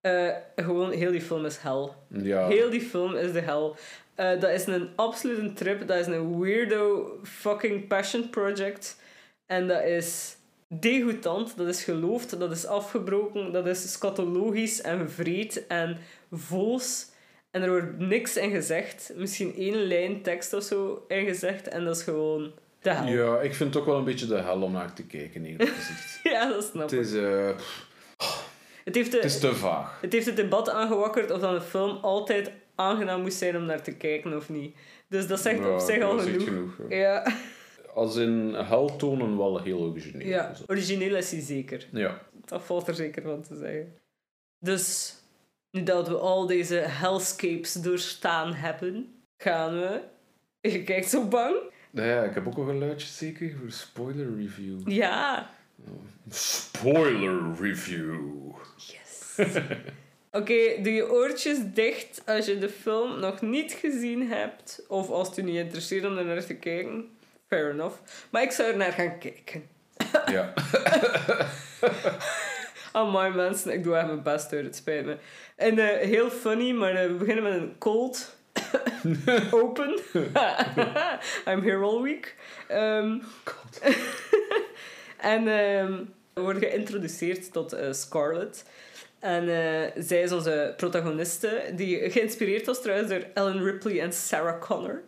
Eh, gewoon, heel die film is hel. Ja. Heel die film is de hel. Dat is een absolute trip. Dat is een weirdo fucking passion project. En dat is degoutant, dat is geloofd, dat is afgebroken, dat is scatologisch en vreed en vols. En er wordt niks in gezegd. Misschien één lijn tekst of zo in gezegd. En dat is gewoon de hel. Ja, ik vind het ook wel een beetje de hel om naar te kijken, eerlijk gezegd. Ja, dat snap het ik. is, eh, Het heeft, de, het is te vaag. het heeft het debat aangewakkerd of dan een film altijd aangenaam moest zijn om naar te kijken of niet. Dus dat zegt Ja, op zich al genoeg. genoeg, ja. Ja. Als in hel tonen wel heel origineel. ja, origineel is hij zeker. ja. Dat valt er zeker van te zeggen. Dus, nu dat we al deze hellscapes doorstaan hebben, gaan we... Je kijkt zo bang? Ja, ik heb ook nog een luidje zeker voor spoiler review. Ja. Spoiler review. Yes. Oké, doe je oortjes dicht als je de film nog niet gezien hebt. Of als het je niet interesseert om er naar te kijken. Fair enough. Maar ik zou er naar gaan kijken. Ja. Amai mensen, ik doe echt mijn best hoor, het spijt me. En eh, heel funny, maar eh, we beginnen met een cold open. I'm here all week. Ehm, en ehm, we worden geïntroduceerd tot eh, Scarlett. En zij is onze protagoniste, die geïnspireerd was trouwens door Ellen Ripley en Sarah Connor.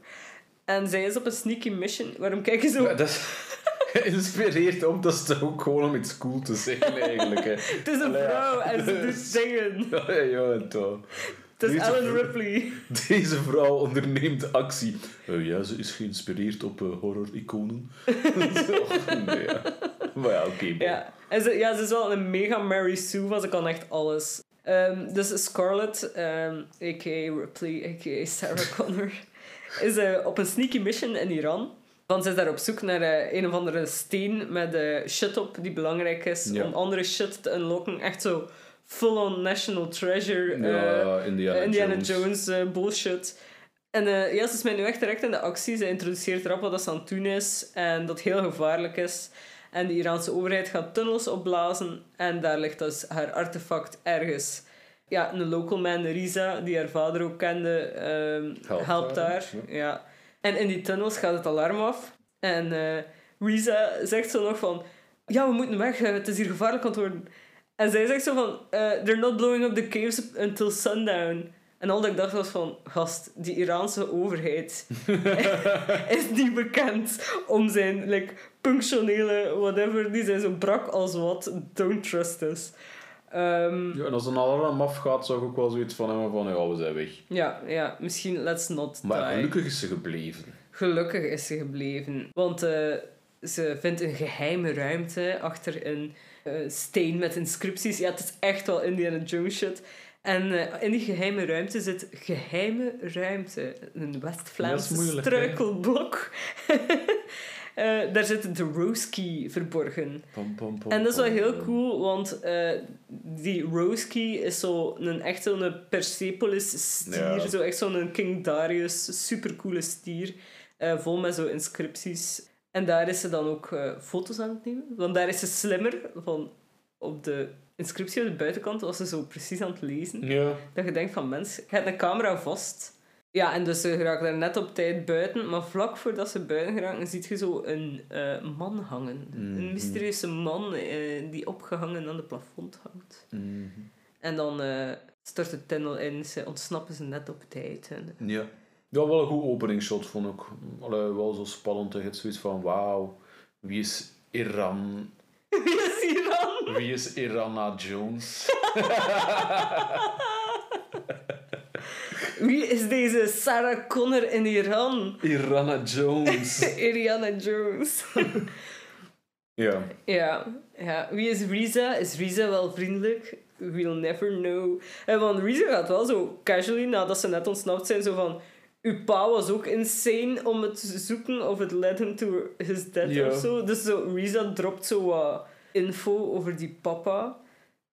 En zij is op een sneaky mission. Waarom kijk je zo... Dat is geïnspireerd op, dat is toch ook gewoon om iets cool te zeggen eigenlijk. Hè. Het is een ja. vrouw en ze doet dingen. Ja, ja, toch. Het is Ellen vrouw- Ripley. Deze vrouw onderneemt actie. Eh, ja, ze is geïnspireerd op eh, horror-iconen. Nee, ja. Maar ja, oké. Ja. En ze, ja, ze is wel een mega Mary Sue, want ze kan echt alles. Ehm, dus Scarlett, ehm a.k.a. Ripley, a.k.a. Sarah Connor, is eh, op een sneaky mission in Iran. Want ze is daar op zoek naar eh, een of andere steen met eh, shit op die belangrijk is Ja. om andere shit te unlocken. Echt zo full-on national treasure. Ja, Indiana, Indiana Jones. Jones, bullshit. En ja, ze is mij nu echt direct in de actie. Ze introduceert rap wat dat aan het doen is en dat heel gevaarlijk is. En de Iraanse overheid gaat tunnels opblazen en daar ligt dus haar artefact ergens. Ja, een local man, Risa, die haar vader ook kende, ehm, Helpt helpt haar. Ja. En in die tunnels gaat het alarm af. En eh Risa zegt zo nog van... Ja, we moeten weg, eh, het is hier gevaarlijk aan het worden. En zij zegt zo van... eh, they're not blowing up the caves until sundown. En al dat ik dacht was van... Gast, die Iraanse overheid is niet bekend om zijn like, punctionele whatever. Die zijn zo brak als wat. Don't trust us. Ehm, Ja, en als een alarm afgaat, zou ik ook wel zoiets van hebben van, ja, we zijn weg. ja, ja, misschien let's not Maar die. gelukkig is ze gebleven. Gelukkig is ze gebleven. Want eh, ze vindt een geheime ruimte achter een eh, steen met inscripties. Ja, het is echt wel Indiana Jones shit. En eh, in die geheime ruimte zit geheime ruimte. Een West-Vlaams struikelblok. Eh, daar zit de Rose Key verborgen. Pam, pam, pam, En dat is wel heel cool, want eh, die Rose Key is zo een, echt zo'n Persepolis stier. Ja. Zo echt zo'n King Darius, supercoole stier. eh, vol met zo inscripties. En daar is ze dan ook foto's aan het nemen. Want daar is ze slimmer. Van op de inscriptie op de buitenkant was ze zo precies aan het lezen. Ja. Dat je denkt van, mens, je hebt een camera vast. Ja, en dus ze geraken daar net op tijd buiten. Maar vlak voordat ze buiten geraken, ziet je zo een eh, man hangen. Een Mhm. mysterieuze man eh, die opgehangen aan de plafond hangt. Mhm. En dan eh, stort de tunnel in. Ze ontsnappen ze net op tijd. En, Ja. Ja, wel een goed openingsshot vond ik. Allee, wel zo spannend. Je hebt zoiets van, wauw, wie is Iran? Wie is hier dan? Wie is Irana Jones? Wie is deze Sarah Connor in Iran? Irana Jones. Ariana Jones. ja. Ja, ja. Wie is Risa? Is Risa wel vriendelijk? We'll never know. En want Risa gaat wel zo casually, nadat ze net ontsnapt zijn, zo van... Uw pa was ook insane om het te zoeken of het led him to his death Ja. of zo. Dus zo, Risa dropt zo wat info over die papa.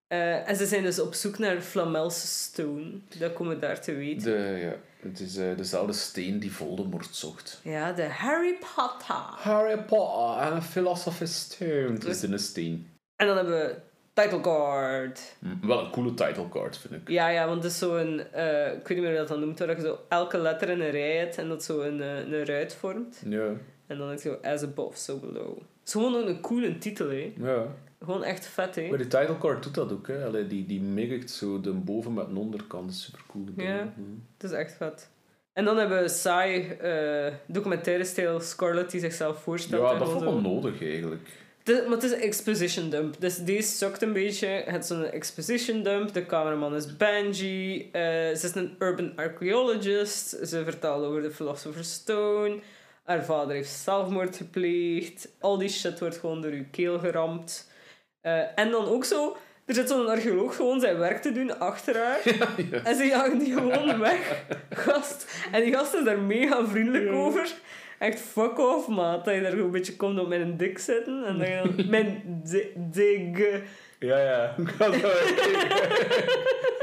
Eh, en ze zijn dus op zoek naar Flamels Stone. Dat komen we daar te weten. De, ja. Het is eh, dezelfde steen die Voldemort zocht. Ja, de Harry Potter. Harry Potter en een Philosopher's Stone. Het is een steen. En dan hebben we Title Card. Hm, Wel een coole title card, vind ik. Ja, ja, want het is zo'n... eh ik weet niet meer hoe dat dan noemt, waar je zo elke letter in een rij hebt en dat zo een, een ruit vormt. Ja. En dan is het zo as above, so below. is gewoon een coole titel, hè. Ja. Gewoon echt vet, hè. Maar die title card doet dat ook, hè. Allee, die, die mikt zo de boven met een onderkant. Super cool. Ja. Het is echt vet. En dan hebben we saai eh documentaire stijl Scarlett die zichzelf voorstelt. Ja, dat vond ik wel nodig eigenlijk. Is- maar het is een exposition dump. Dus deze sukt een beetje. Het is een exposition dump. De cameraman is Benji. Eh, ze is een urban archaeologist. Ze vertelt over de Philosopher's Stone. Haar vader heeft zelfmoord gepleegd. Al die shit wordt gewoon door uw keel geramd. Eh, en dan ook zo... Er zit zo'n archeoloog gewoon zijn werk te doen achter haar. En ze jagen die gewoon weg. Gast. En die gast is daar mega vriendelijk Ja. over. Echt fuck off, maat. Dat je daar gewoon een beetje komt op mijn dik zitten. En dat je dan... Mijn di- dik... Ja, ja.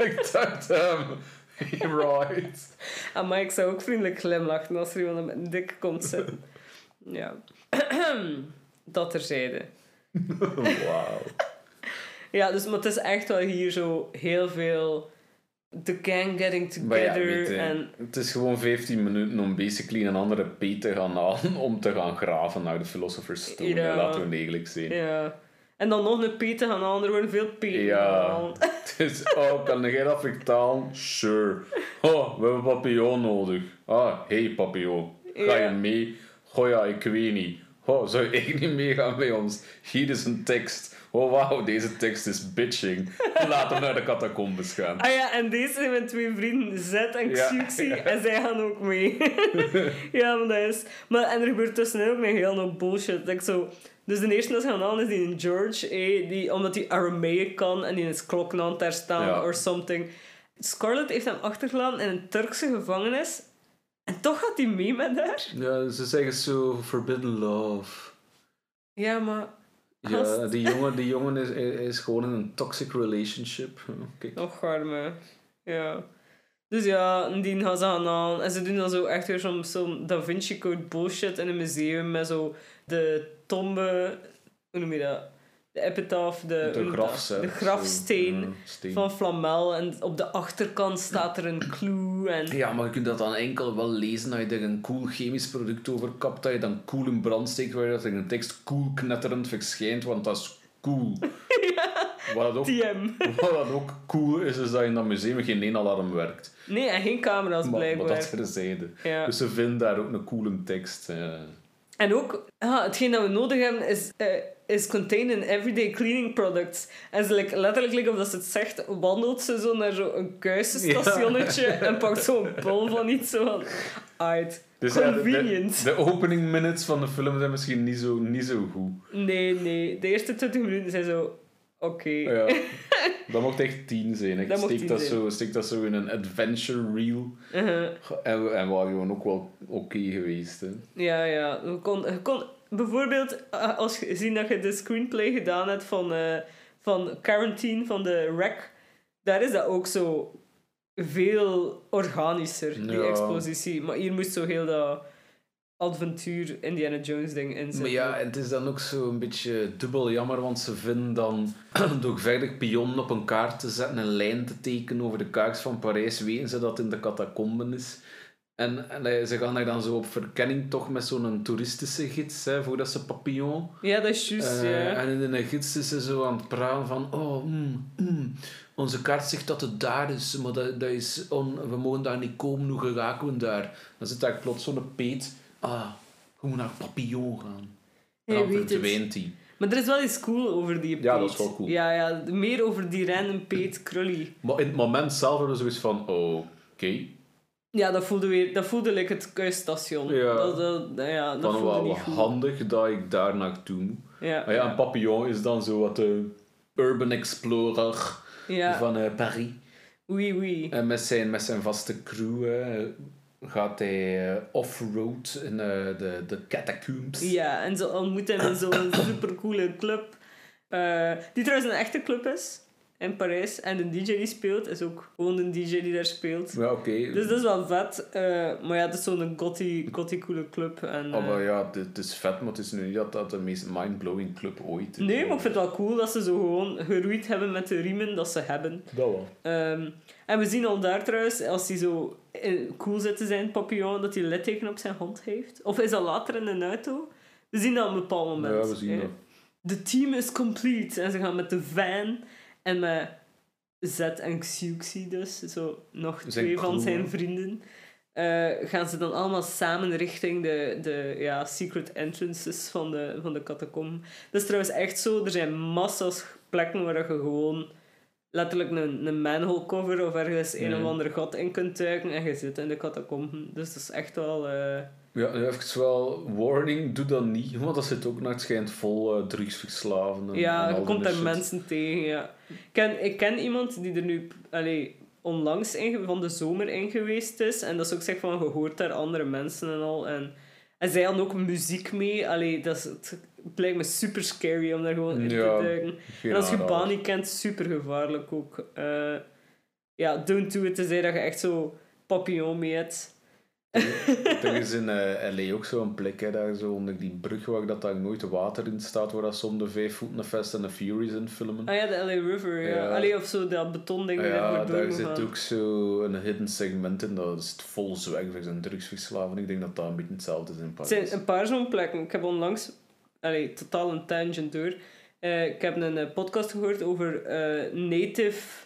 Ik dacht hem. right. Ah, maar ik zou ook vriendelijk glimlachen als er iemand op mijn dik komt zitten. Ja. dat terzijde. Wauw. Ja, dus, maar het is echt wel hier zo heel veel... The gang getting ja, together. en het is gewoon 15 minuten om basically een andere P te gaan halen om te gaan graven naar de Philosopher's Stone. Ja. Laten we eerlijk zijn. ja. En dan nog een P te gaan halen. Er worden veel P Ja. Dus, oh, kan jij dat vertalen? Sure. Oh, we hebben papillon nodig. Ah, hey papillon. Ga je mee? Oh ja, ik weet niet. Oh, zou echt niet meegaan bij ons? Hier is een tekst. Oh wauw, deze tekst is bitching. Laten we naar de catacombes gaan. Ah ja, en deze zijn mijn twee vrienden, Zed en Ja. Xuxi, en zij gaan ook mee. ja, maar dat is... Maar, en er gebeurt tussenin ook nog heel veel bullshit. Zo, dus de eerste dat ze gaan halen is die George, eh, die, omdat hij Aramaic kan en die is klokken aan het herstaan Ja. or something. Scarlett heeft hem achtergelaten in een Turkse gevangenis. En toch gaat hij mee met haar. Ja, ze zeggen zo forbidden love. Ja, maar... Ja, die jongen, die jongen is, is gewoon in een toxic relationship. Kijk. Nog arme. Ja. Dus ja, die gaan ze gaan aan. En ze doen dan zo echt weer zo'n zo'n Da Vinci Code bullshit in een museum met zo de tombe, hoe noem je dat? De epitaph, de, De je dat? de grafsteen zo, ja, van Flamel. En op de achterkant staat er een clue. En Ja, maar je kunt dat dan enkel wel lezen als je er een cool chemisch product over kapt, dat je dan cool in brand steekt, waar dat er een tekst cool knetterend verschijnt, want dat is cool. Wat, dat ook, TM. wat dat ook cool is, is dat in dat museum geen één alarm werkt. Nee, en geen camera's Maar, maar blijkbaar. dat terzijde. Ja. Dus ze vinden daar ook een coole tekst. eh. En ook, ah, hetgeen dat we nodig hebben is, eh, is contained in everyday cleaning products. En ze like, letterlijk, like, of dat ze het zegt, wandelt ze zo naar zo'n kuisenstationnetje en pakt zo'n bol van iets zo van... Uit. Dus ja, de, de, Convenient. de opening minutes van de film zijn misschien niet zo, niet zo goed. Nee, nee. De eerste 20 minuten zijn zo... Oké. Ja. Dat mocht echt tien zijn. Ik Dat steek, dat zijn. zo, steek dat zo in een adventure reel. Uh-huh. En, en waren gewoon ook wel oké geweest. Hè. Ja, ja. Je kon, je kon, bijvoorbeeld, eh, als je ziet dat je de screenplay gedaan hebt van, eh, van Quarantine, van de Rec, daar is dat ook zo veel organischer, die expositie. Maar hier moest zo heel dat avontuur Indiana Jones ding in zitten. Maar ja, en het is dan ook zo een beetje dubbel jammer, want ze vinden dan door verder pionnen op een kaart te zetten, een lijn te tekenen over de kaart van Parijs, weten ze dat het in de catacomben is. En, en ze gaan daar dan zo op verkenning toch met zo'n toeristische gids, hè, voordat ze papillon. Ja, dat is juist, Eh, ja. En in de gids is ze zo aan het praten van, oh, mm, mm, onze kaart zegt dat het daar is, maar dat, dat is on, we mogen daar niet komen, hoe geraken we daar? Dan zit daar plots zo'n peet, ah, we moeten naar Papillon gaan. Weet het. verdwijnt hij. Maar er is wel iets cool over die Ja, Peet. dat is wel cool. Ja, ja, meer over die random Peet Krully. Maar in het moment zelf hebben we zoiets van, oh, oké. Ja, dat voelde weer, dat voelde like het kuisstation. Ja. Dat, dat, ja, dat voelde wel niet goed. handig dat ik daar naartoe moet. Ja, Maar ja, en Papillon is dan zo wat de urban explorer ja. van eh, Paris. Oui, oui. En met zijn, met zijn vaste crew gaat hij eh, off-road in eh, de, de catacombs. Ja, en ze ontmoeten hem in zo'n supercoole club. die trouwens een echte club is. In Parijs. En de DJ die speelt is ook gewoon een DJ die daar speelt. Ja, oké. Dus dat is wel vet. eh, maar ja, het is zo'n gothy, gothy coole club. En, Oh, eh, maar ja, het, is vet, maar het is nu niet dat dat de meest mind-blowing club ooit nee, maar ik vind het wel cool dat ze zo gewoon geroeid hebben met de riemen dat ze hebben. Dat wel. Ehm, en we zien al daar trouwens, als hij zo eh, cool zit te zijn, papillon, dat hij een litteken op zijn hand heeft. Of is dat later in een auto? We zien dat op een bepaald moment. Ja, we zien hè. dat. The team is complete. En ze gaan met de van en met Z en Xuxi dus, zo nog Zijn twee van zijn vrienden, eh, gaan ze dan allemaal samen richting de, de ja, secret entrances van de, van de catacomben. Dat is trouwens echt zo. Er zijn massa's plekken waar je gewoon letterlijk een, een manhole cover of ergens een of ander gat in kunt duiken en je zit in de catacomben. Dus dat is echt wel... eh, Ja, nu even wel warning, doe dat niet, want dat zit ook naar het schijnt vol eh, drugsverslaven. En, Ja, en je komt daar shit. mensen tegen, ja. Ik ken, ik ken iemand die er nu allee, onlangs in, van de zomer in geweest is. En dat is ook zeg van, je hoort daar andere mensen en al. En, en zij hadden ook muziek mee. Allee, dat is, het, het lijkt me super scary om daar gewoon in Ja, te duiken. En als je baan niet kent, super gevaarlijk ook. Eh, ja, don't do it, tenzij dat je echt zo papillon mee hebt. Er is in eh, LA ook zo'n plek, hè, daar zo onder die brug waar dat daar nooit water in staat, waar dat om de vijf voeten de Fast and the Furious in filmen. Ah ja, de LA River, ja. Ja. Allee, of zo dat betonding ja, waar daar zit ook zo een hidden segment in, dat is vol zwervers en drugsverslaven. Ik denk dat dat een beetje hetzelfde is in Het Parijs. zijn een paar zo'n plekken. Ik heb onlangs, allee, totaal een tangent door. Eh, ik heb een eh, podcast gehoord over native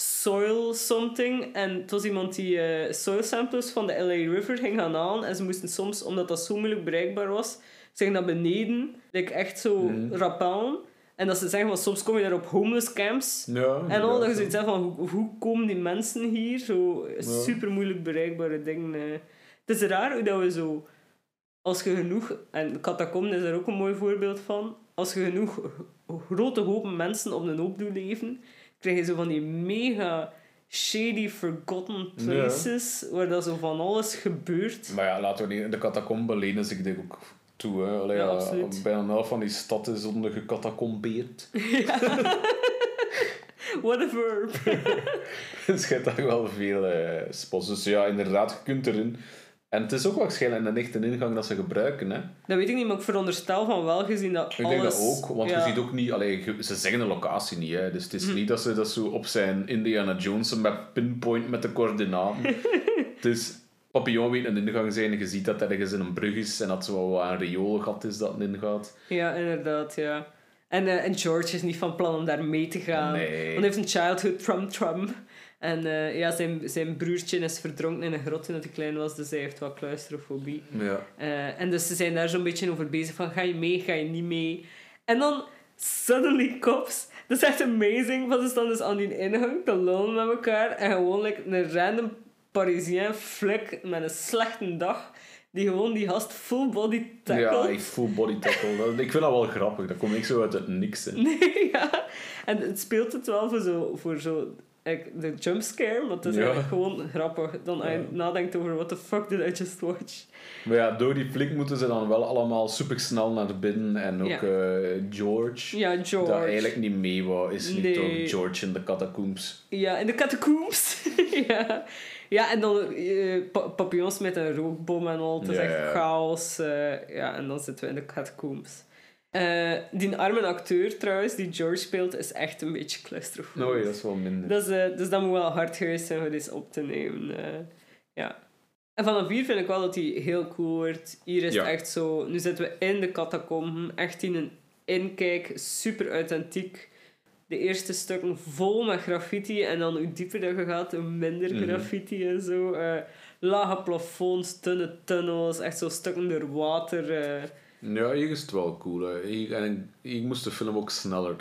soil something. En het was iemand die eh, soil samples van de LA River ging gaan halen. En ze moesten soms, omdat dat zo moeilijk bereikbaar was, zich naar beneden, like echt zo rappellen. En dat ze zeggen, van, soms kom je daar op homeless camps. Ja, En al dat je ja. zoiets hebt van, hoe, hoe komen die mensen hier? Zo Ja. super moeilijk bereikbare dingen. eh. Het is raar hoe dat we zo, als je genoeg, en catacomben is daar ook een mooi voorbeeld van, als je genoeg grote hopen mensen op een hoop doet leven, krijg je zo van die mega shady, forgotten Ja. places, waar dat zo van alles gebeurt. Maar ja, laten we niet... De catacomben lenen zich dit ook toe. Hè. Allee, Ja, ja, bijna een helft van die stad is onder gecatacombeerd. What a verb. Dus je hebt daar wel veel eh, spots. Dus ja, inderdaad, je kunt erin. En het is ook waarschijnlijk een echte ingang dat ze gebruiken. Hè. Dat weet ik niet, maar ik veronderstel van wel gezien dat Ik alles... denk dat ook, want ja. je ziet ook niet... Allee, ze zeggen de locatie niet, hè. dus het is niet dat ze dat zo op zijn Indiana Jones met pinpoint met de coördinaten. dus Papillon weet een ingang zijn je ziet dat ergens in een brug is en dat zo wel een rioolgat is dat ingaat. Ja, inderdaad, ja. En, eh, en George is niet van plan om daar mee te gaan. Nee. Want hij heeft een childhood trum trum. En eh, ja, zijn, zijn broertje is verdronken in een grot toen hij klein was, dus hij heeft wat claustrofobie. Ja. Eh, en dus ze zijn daar zo'n beetje over bezig van, ga je mee, ga je niet mee? En dan, suddenly cops. Dat is echt amazing, want ze staan dus aan die ingang te lullen met elkaar. En gewoon like, een random Parisien flik met een slechte dag, die gewoon die gast full body tackle. Ja, ik full body tackle. Dat- Ik vind dat wel grappig. Dat komt niet zo uit het niks. Hè. Nee, ja. En het speelt het wel voor zo, voor zo like, de jumpscare, maar het is Ja. eigenlijk gewoon grappig. Dan Ja. nadenkt over what the fuck did I just watch. Maar ja, door die flik moeten ze dan wel allemaal super snel naar binnen. En ook Ja. eh, George, Ja, George. dat eigenlijk niet mee wou, is nu Nee. toch George in de catacombs. Ja, in de catacombs. ja. ja, en dan pa- papillons met een rookbom en al. Het is echt chaos. eh, ja, en dan zitten we in de catacombs. Eh, die arme acteur trouwens, die George speelt, is echt een beetje claustrofobisch. Nee, dat is wel minder. Dus, eh, dus dat moet wel hard geweest zijn om dit op te nemen. eh, ja. En vanaf hier vind ik wel dat hij heel cool wordt. Hier is Ja. echt zo... Nu zitten we in de catacomben. Echt in een inkijk. Super authentiek. De eerste stukken vol met graffiti. En dan hoe dieper dat je gaat, hoe minder Mhm. graffiti en zo. Lage plafonds, dunne tunnels. Echt zo stukken door water. Ja, hier is het wel cool. Hè. Hier, en hier moest de film ook sneller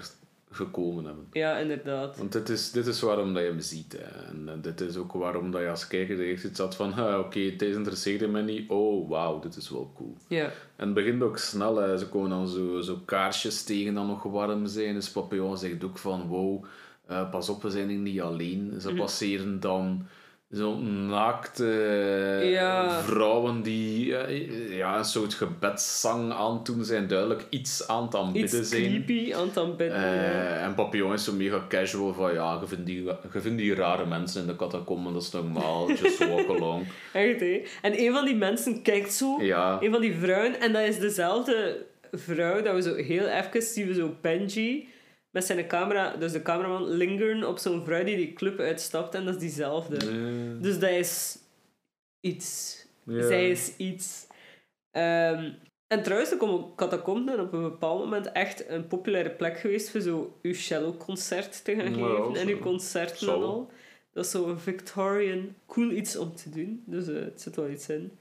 gekomen hebben. ja, inderdaad. Want dit is, dit is waarom dat je hem ziet. Hè. En eh, dit is ook waarom dat je als kijker eerst iets had van "Ha, oké, deze interesseerde me niet. Oh, wauw, dit is wel cool. Ja. En het begint ook snel. Hè. Ze komen dan zo, zo kaarsjes tegen dat nog warm zijn. Dus Papillon zegt ook van wow, eh, pas op, we zijn hier niet alleen. Ze passeren dan zo'n naakte Ja. vrouwen die eh, ja, een soort gebedszang aandoen zijn. Duidelijk iets aan het aanbidden Iets zijn. creepy aan het aanbidden. ja. Eh, en Papillon is zo mega casual van ja, je vindt die, je vindt die rare mensen in de catacomben, dat is normaal, just walk along. Echt, hè? En een van die mensen kijkt zo, Ja, een van die vrouwen, en dat is dezelfde vrouw dat we zo heel even zien, we zo Benji met zijn camera, dus de cameraman, lingeren op zo'n vrouw die die club uitstapt, en dat is diezelfde. Dus dat is iets. ja. Zij is iets. Ehm, En trouwens, komen catacomben op een bepaald moment echt een populaire plek geweest voor zo uw cello-concert te gaan geven. En uw concerten en al. Dat is zo'n Victorian cool iets om te doen. Dus eh, het zit wel iets in.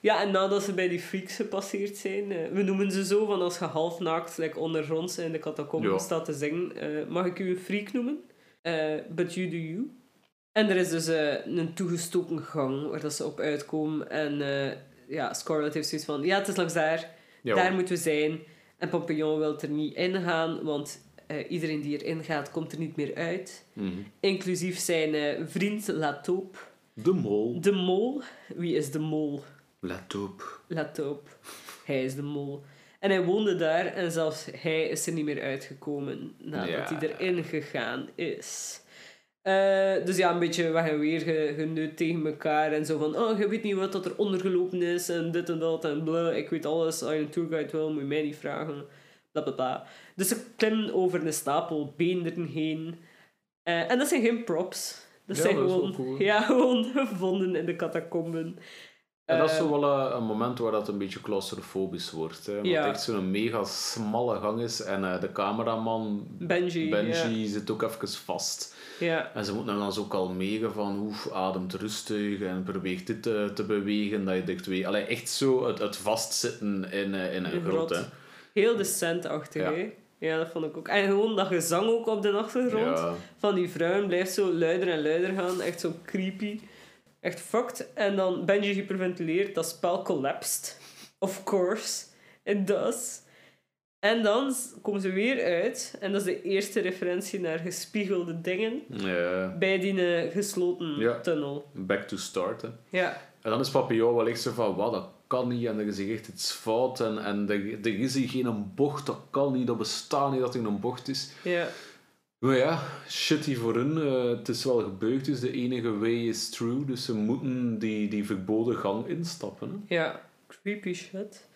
Ja, en nadat ze bij die freaks gepasseerd zijn, eh, we noemen ze zo van als je half naakt like ondergronds in de catacomben Ja. staat te zingen, eh, mag ik u een freak noemen? Eh, but you do you. En er is dus een toegestoken gang waar dat ze op uitkomen. En eh, ja, Scarlett heeft zoiets van, ja, het is langs daar. Ja, daar moeten we zijn. En Papillon wil er niet in gaan, want eh, iedereen die erin gaat, komt er niet meer uit. Mhm. Inclusief zijn vriend Lataupe. De mol. De mol. Wie is de mol? Let op. Lataupe. Hij is de mol. En hij woonde daar en zelfs hij is er niet meer uitgekomen nadat Ja. hij erin gegaan is. Eh, dus ja, een beetje weg en weer ge- geneut tegen elkaar en zo van, oh, je weet niet wat dat er ondergelopen is en dit en dat en bla, ik weet alles, als je een tourguide wil, moet je mij niet vragen, bla bla bla. Dus ze klimmen over een stapel beenderen heen. Eh, en dat zijn geen props. Dat Ja, zijn dat is wel gewoon, cool. ja, gewoon gevonden in de catacomben. En dat is Eh, zo wel een, een moment waar dat een beetje claustrofobisch wordt. Hè? Want Ja. het echt zo'n mega smalle gang is. En eh, de cameraman, Benji. Benji, zit ook even vast. Ja. En ze moeten hem dan zo kalmeren van oef, ademt rustig en probeer dit te, te bewegen. Dat je dicht weet. Allee, echt zo het, het vastzitten in, eh, in een grot. Hè? Heel decent-achtig, Ja. hè? Ja, dat vond ik ook. En gewoon dat gezang ook op de achtergrond van die vrouwen blijft zo luider en luider gaan. Echt zo creepy. Echt fucked. En dan Benji hyperventileert, dat spel collapsed. Of course, it does. En dan komen ze weer uit. En dat is de eerste referentie naar gespiegelde dingen. Bij die eh, gesloten tunnel. Back to start. Hè? Ja. En dan is Papillon wel echt zo van, wat, dat kan niet. En er is echt iets fout. En, en er, er is hier geen bocht, dat kan niet. Dat bestaat niet dat er een bocht is. Ja. Maar ja, shitty voor hun. Eh, het is wel gebeurd, dus de enige way is true. Dus ze moeten die, die verboden gang instappen. Hè? Ja, creepy shit.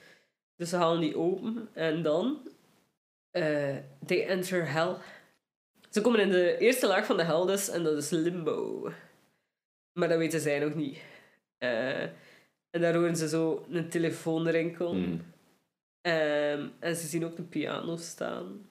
Dus ze halen die open en dan. eh they enter hell. Ze komen in de eerste laag van de hel dus en dat is limbo. Maar dat weten zij nog niet. Eh, en daar horen ze zo een telefoon rinkelen. Hmm. Ehm, en ze zien ook een piano staan.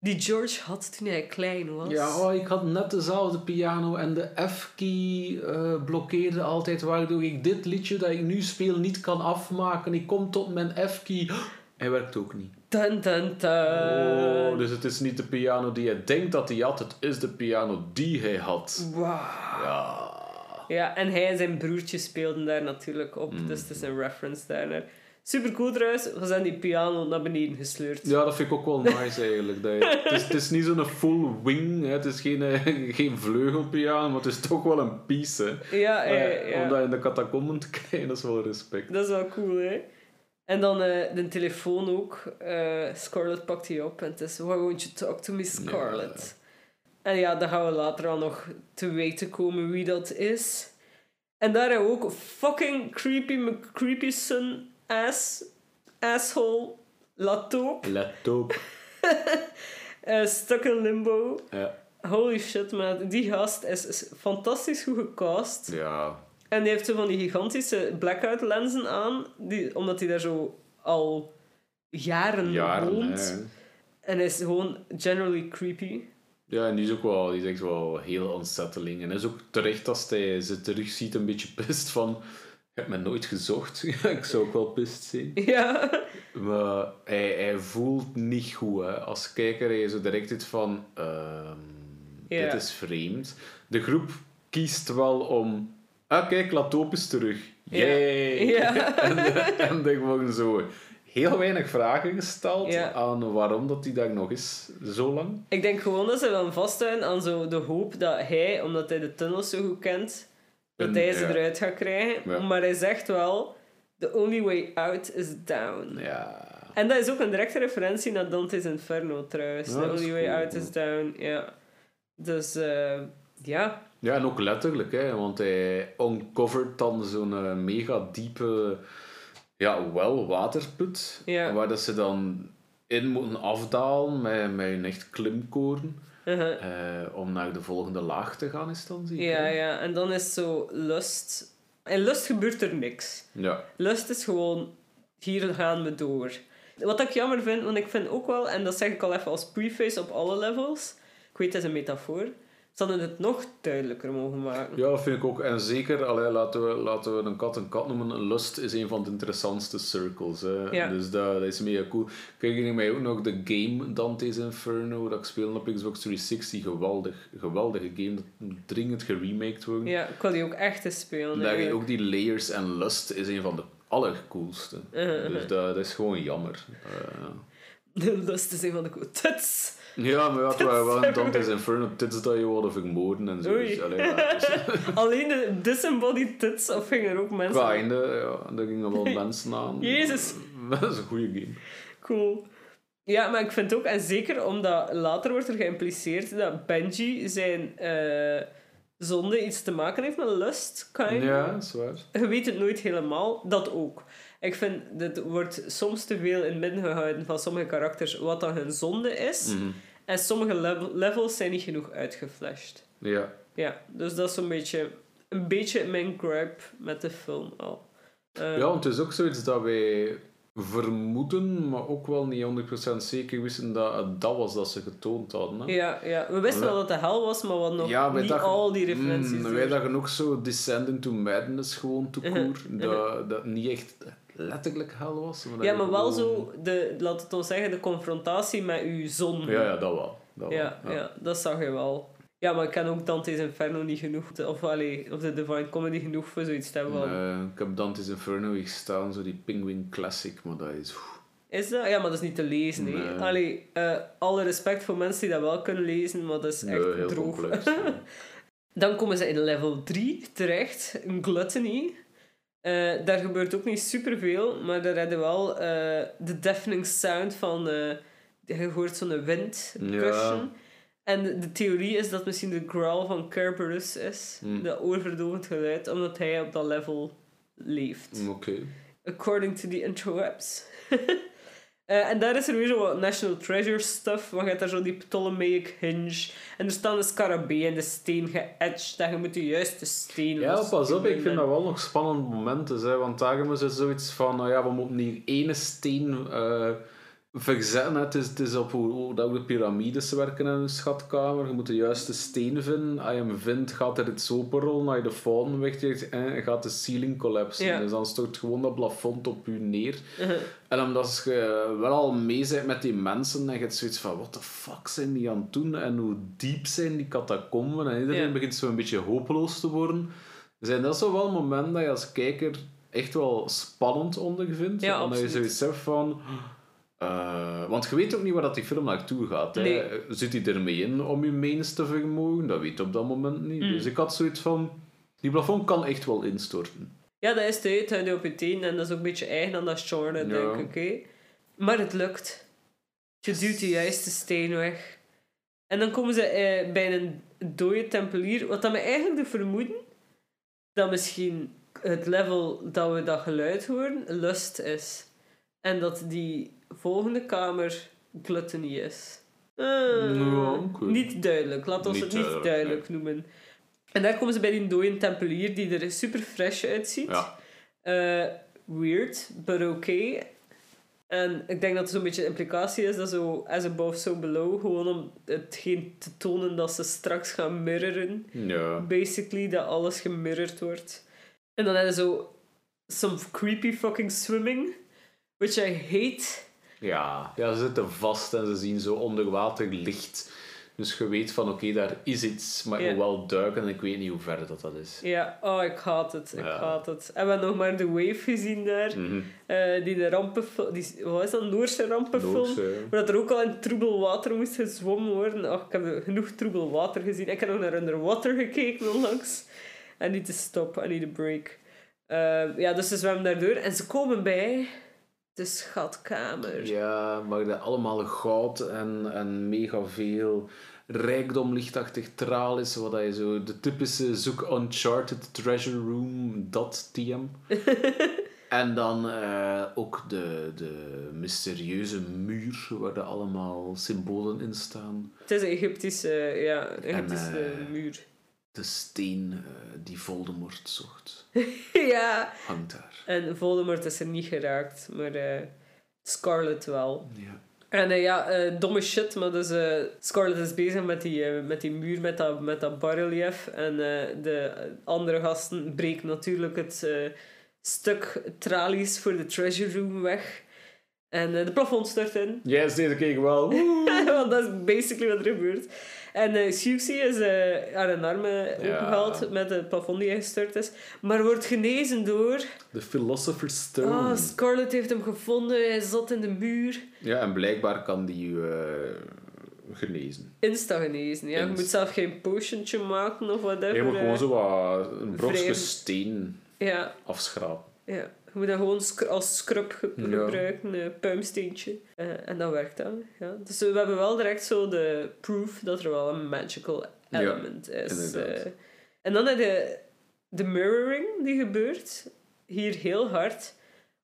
Die George had toen hij klein was. Ja, oh, ik had net dezelfde piano en de F-key eh, blokkeerde altijd, waardoor ik dit liedje dat ik nu speel niet kan afmaken. Ik kom tot mijn F-key. Hij werkt ook niet. Dun, dun, dun. Oh, dus het is niet de piano die hij denkt dat hij had, het is de piano die hij had. Wauw. Ja. Ja, en hij en zijn broertje speelden daar natuurlijk op. Mm. Dus het is een reference daarnaar. Super cool trouwens. We zijn die piano naar beneden gesleurd. Ja, dat vind ik ook wel nice eigenlijk. Dat je- het, is, het is niet zo'n full wing, hè. het is geen, eh, geen vleugelpiano, maar het is toch wel een piece. Hè. Ja, ja, Eh, ja. Om dat in de catacomben te krijgen, dat is wel respect. Dat is wel cool, hè? En dan eh, de telefoon ook. Scarlett pakt die op en het is... Why won't you talk to me, Scarlett? En ja, dan gaan we later al nog te weten komen wie dat is. En daar hebben we ook fucking creepy McCreepy son ass... Asshole... Lataupe. Let op. eh, stuck in limbo. Ja. Holy shit, man. Die gast is, is fantastisch goed gecast. ja. En die heeft zo van die gigantische blackout lenzen aan. Die, omdat hij daar zo al jaren, Jaren, woont. hè. En hij is gewoon generally creepy. Ja, en die is ook wel, die is echt wel heel unsettling. En is ook terecht als hij ze terugziet een beetje pist van... Je hebt me nooit gezocht. ik zou ook wel pist zijn. Ja. Maar hij, hij voelt niet goed. Hè. Als kijker hij zo direct iets van... ehm, Ja. Dit is vreemd. De groep kiest wel om... Ah, kijk, Latop is terug. Ja. Yay! Ja. en, en er worden zo heel weinig vragen gesteld Ja. aan waarom dat hij daar nog is, zo lang. Ik denk gewoon dat ze dan vasthouden aan zo de hoop dat hij, omdat hij de tunnels zo goed kent, dat hij ze eruit gaat krijgen. Maar hij zegt wel, the only way out is down. Ja. En dat is ook een directe referentie naar Dante's Inferno trouwens. The only way out is down, ja. Dus, eh, ja. Ja, en ook letterlijk, hè, want hij uncovert dan zo'n eh, mega diepe, ja, wel waterput, Ja. waar dat ze dan in moeten afdalen met, met een echt klimkoren, Uh-huh. eh, om naar de volgende laag te gaan, is dan zeker? Ja, ja. En dan is zo lust... In lust gebeurt er niks. Ja. Lust is gewoon hier gaan we door. Wat ik jammer vind, want ik vind ook wel, en dat zeg ik al even als preface op alle levels, ik weet het is een metafoor, ze hadden het nog duidelijker mogen maken. Ja, dat vind ik ook. En zeker, allee, laten, we, laten we een kat een kat noemen. Lust is een van de interessantste circles. Hè. Ja. Dus dat, dat is mega cool. Kijk ik mij ook nog de game Dante's Inferno, dat ik speelde op Xbox 360. Geweldig, geweldige game. Dat moet dringend geremaked worden. Ja, ik wil die ook echt eens spelen. En daar ook die layers en lust is een van de allercoolste. Uh-huh. Dus dat, dat is gewoon jammer. Eh, De lust is een van de cool tuts. Ja, maar ja, het waren wel in Dante's Inferno tits dat je wilde vermoorden en zo. Dus, allee, ja, dus- Alleen de disembodied tits, of gingen er ook mensen... Einde, ja, daar gingen wel mensen aan. Jezus. Dat is een goede game. Cool. Ja, maar ik vind ook, en zeker omdat later wordt er geïmpliceerd dat Benji zijn eh, zonde iets te maken heeft met lust, kind. Ja, dat is waar. Je weet het nooit helemaal, dat ook. Ik vind, dit wordt soms te veel in het midden gehouden van sommige karakters wat dan hun zonde is. Mhm. En sommige level- levels zijn niet genoeg uitgeflashed. Ja. Ja, dus dat is zo'n beetje, een beetje mijn gripe met de film al. Ja, want het is ook zoiets dat wij vermoeden, maar ook wel niet 100% zeker wisten dat het dat was dat ze getoond hadden. Hè? ja, ja, we wisten wel dat het de hel was, maar hadden nog Ja, niet al die referenties. Mm, wij dachten ook zo Descend into Madness gewoon te Mhm, koer. Dat, dat niet echt letterlijk hel was. Maar ja, maar wel gewoon- zo, de, laat het ons zeggen, de confrontatie met uw zon. Ja, ja, dat wel. Dat wel. ja, ja, dat zag je wel. Ja, maar ik ken ook Dante's Inferno niet genoeg, of, allee, of de Divine Comedy genoeg voor zoiets te hebben. Nee, ik heb Dante's Inferno hier staan, zo die Penguin Classic, maar dat is... Is dat? Ja, maar dat is niet te lezen. Nee. Allee, eh, alle respect voor mensen die dat wel kunnen lezen, maar dat is echt Nee, heel droog. complex. ja. Dan komen ze in level 3 terecht, een gluttony. Eh, daar gebeurt ook niet superveel, maar daar hebben we wel eh, de deafening sound van... eh, je hoort zo'n wind Ja. cushion. En de, de theorie is dat misschien de growl van Kerberos is. Hmm. Dat oorverdovend geluid, omdat hij op dat level leeft. Oké. According to the interwebs. Eh, en daar is er weer zo wat National Treasure stuff. Want je hebt daar zo die Ptolemaic hinge. En er staan de scarabee en de steen geëtched. En je moet de juiste steen Ja, pas op, ik vind dat wel nog spannende momenten. Hè, want daarom is het zoiets van, nou ja, we moeten hier ene steen eh, verzetten. Het is, het is op hoe, hoe dat de piramides werken in een schatkamer. Je moet de juiste steen vinden. Als je hem vindt, gaat er iets openrollen. Als je de fouten wegtrekt, en gaat de ceiling collapsen. Ja. Dus dan stort gewoon dat plafond op je neer. Uh-huh. En omdat je wel al mee bent met die mensen, en je hebt zoiets van, what the fuck zijn die aan het doen? En hoe diep zijn die catacomben? En iedereen Ja. begint zo een beetje hopeloos te worden. Zijn dat zo wel momenten dat je als kijker echt wel spannend ondervindt? Ja, Omdat je zoiets hebt van... eh, want je weet ook niet waar dat die film naartoe gaat. Hè. Nee. Zit hij ermee in om je meens te vermogen? Dat weet je op dat moment niet. Mm. Dus ik had zoiets van... Die plafond kan echt wel instorten. Ja, dat is de uithouden op je teen. En dat is ook een beetje eigen aan dat genre, denk Ja. ik. hè. Maar het lukt. Je duwt de juiste steen weg. En dan komen ze eh, bij een dode tempelier. Wat dan me eigenlijk doet vermoeden... Dat misschien het level dat we dat geluid horen, lust is. En dat die volgende kamer gluttony is. Eh, Ja. Niet duidelijk. Laat ons Niet het niet duidelijk, duidelijk noemen. En daar komen ze bij die dode tempelier die er super fresh uitziet. Ja. Eh, weird, but okay. En ik denk dat er zo'n beetje de implicatie is dat zo as above, so below. Gewoon om hetgeen te tonen dat ze straks gaan mirroren. Ja. Basically, dat alles gemirrord wordt. En dan hebben ze zo some creepy fucking swimming. Which I hate. Ja, ja, ze zitten vast en ze zien zo onder water licht. Dus je weet van oké, daar is iets, maar ik Ja. wil wel duiken en ik weet niet hoe ver dat, dat is. Ja, oh, ik haat het. Ik Ja. haat het. En we hebben nog maar de wave gezien daar. Mhm. eh, die de rampenfilm... Die, wat is dat? Noorse rampenfilm? Noorse, dat er ook al in troebel water moest gezwommen worden. Och, ik heb genoeg troebel water gezien. Ik heb nog naar Underwater gekeken onlangs. En niet te stop, I need a break. Eh, ja, dus ze zwemmen daardoor. En ze komen bij de schatkamer. Ja, maar dat allemaal goud en, en mega veel rijkdom lichtachtig traal is, wat je zo de typische zoek Uncharted Treasure Room, dat TM. en dan eh, ook de, de mysterieuze muur, waar er allemaal symbolen in staan. Het is een Egyptische, ja, Egyptische En, eh, muur. De steen eh, die Voldemort zocht, ja. hangt daar. En Voldemort is er niet geraakt, maar eh, Scarlet wel. Ja. En eh, ja, eh, domme shit, maar dus eh, Scarlet is bezig met die, met die muur, met dat, met dat barrelief. En eh, de andere gasten breken natuurlijk het eh, stuk tralies voor de treasure room weg. En eh, de plafond stort in. Yes, deze keer wel. Want dat is basically wat er gebeurt. En uh, Siouxsie is eh aan een armen opgehaald met het plafond die gestort is. Maar wordt genezen door... De Philosopher's Stone. Ah, Scarlet heeft hem gevonden. Hij zat in de muur. Ja, en blijkbaar kan die uh, genezen. Insta genezen, ja. Je moet zelf geen potiontje maken of whatever. Je moet gewoon zo wat een brokje steen Ja, afschrapen. ja. Je moet dat gewoon als scrub Ja. gebruiken, een puimsteentje. Eh, en dat werkt dan. Ja. Dus we hebben wel direct zo de proof dat er wel een magical Ja, element is. Eh, en dan heb je de mirroring die gebeurt. Hier heel hard.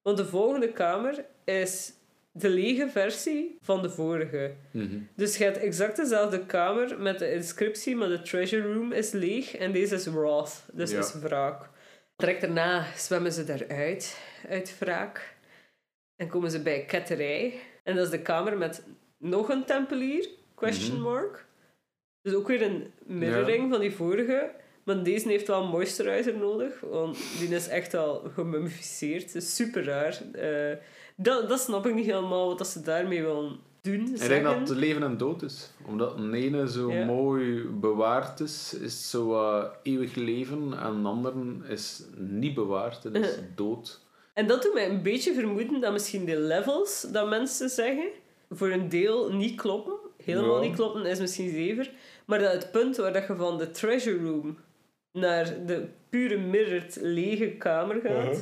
Want de volgende kamer is de lege versie van de vorige. Mhm. Dus je hebt exact dezelfde kamer met de inscriptie, maar de treasure room is leeg en deze is wrath, dus Ja. is wraak. Direct daarna zwemmen ze daaruit, uit wraak. En komen ze bij ketterij. En dat is de kamer met nog een tempelier, question Mhm. mark. Dus ook weer een mirroring van die vorige. Maar deze heeft wel een moisturizer nodig, want die is echt wel gemummificeerd. Dus super raar. Eh, dat, dat snap ik niet helemaal, wat dat ze daarmee willen doen. Ik denk dat het leven en dood is. Omdat een ene zo Ja. mooi bewaard is, is zo eh, eeuwig leven. En een andere is niet bewaard en is Uh-huh. dood. En dat doet mij een beetje vermoeden dat misschien de levels dat mensen zeggen voor een deel niet kloppen. Helemaal Ja. niet kloppen is misschien zever. Maar dat het punt waar dat je van de treasure room naar de pure mirrored lege kamer gaat, Uh-huh.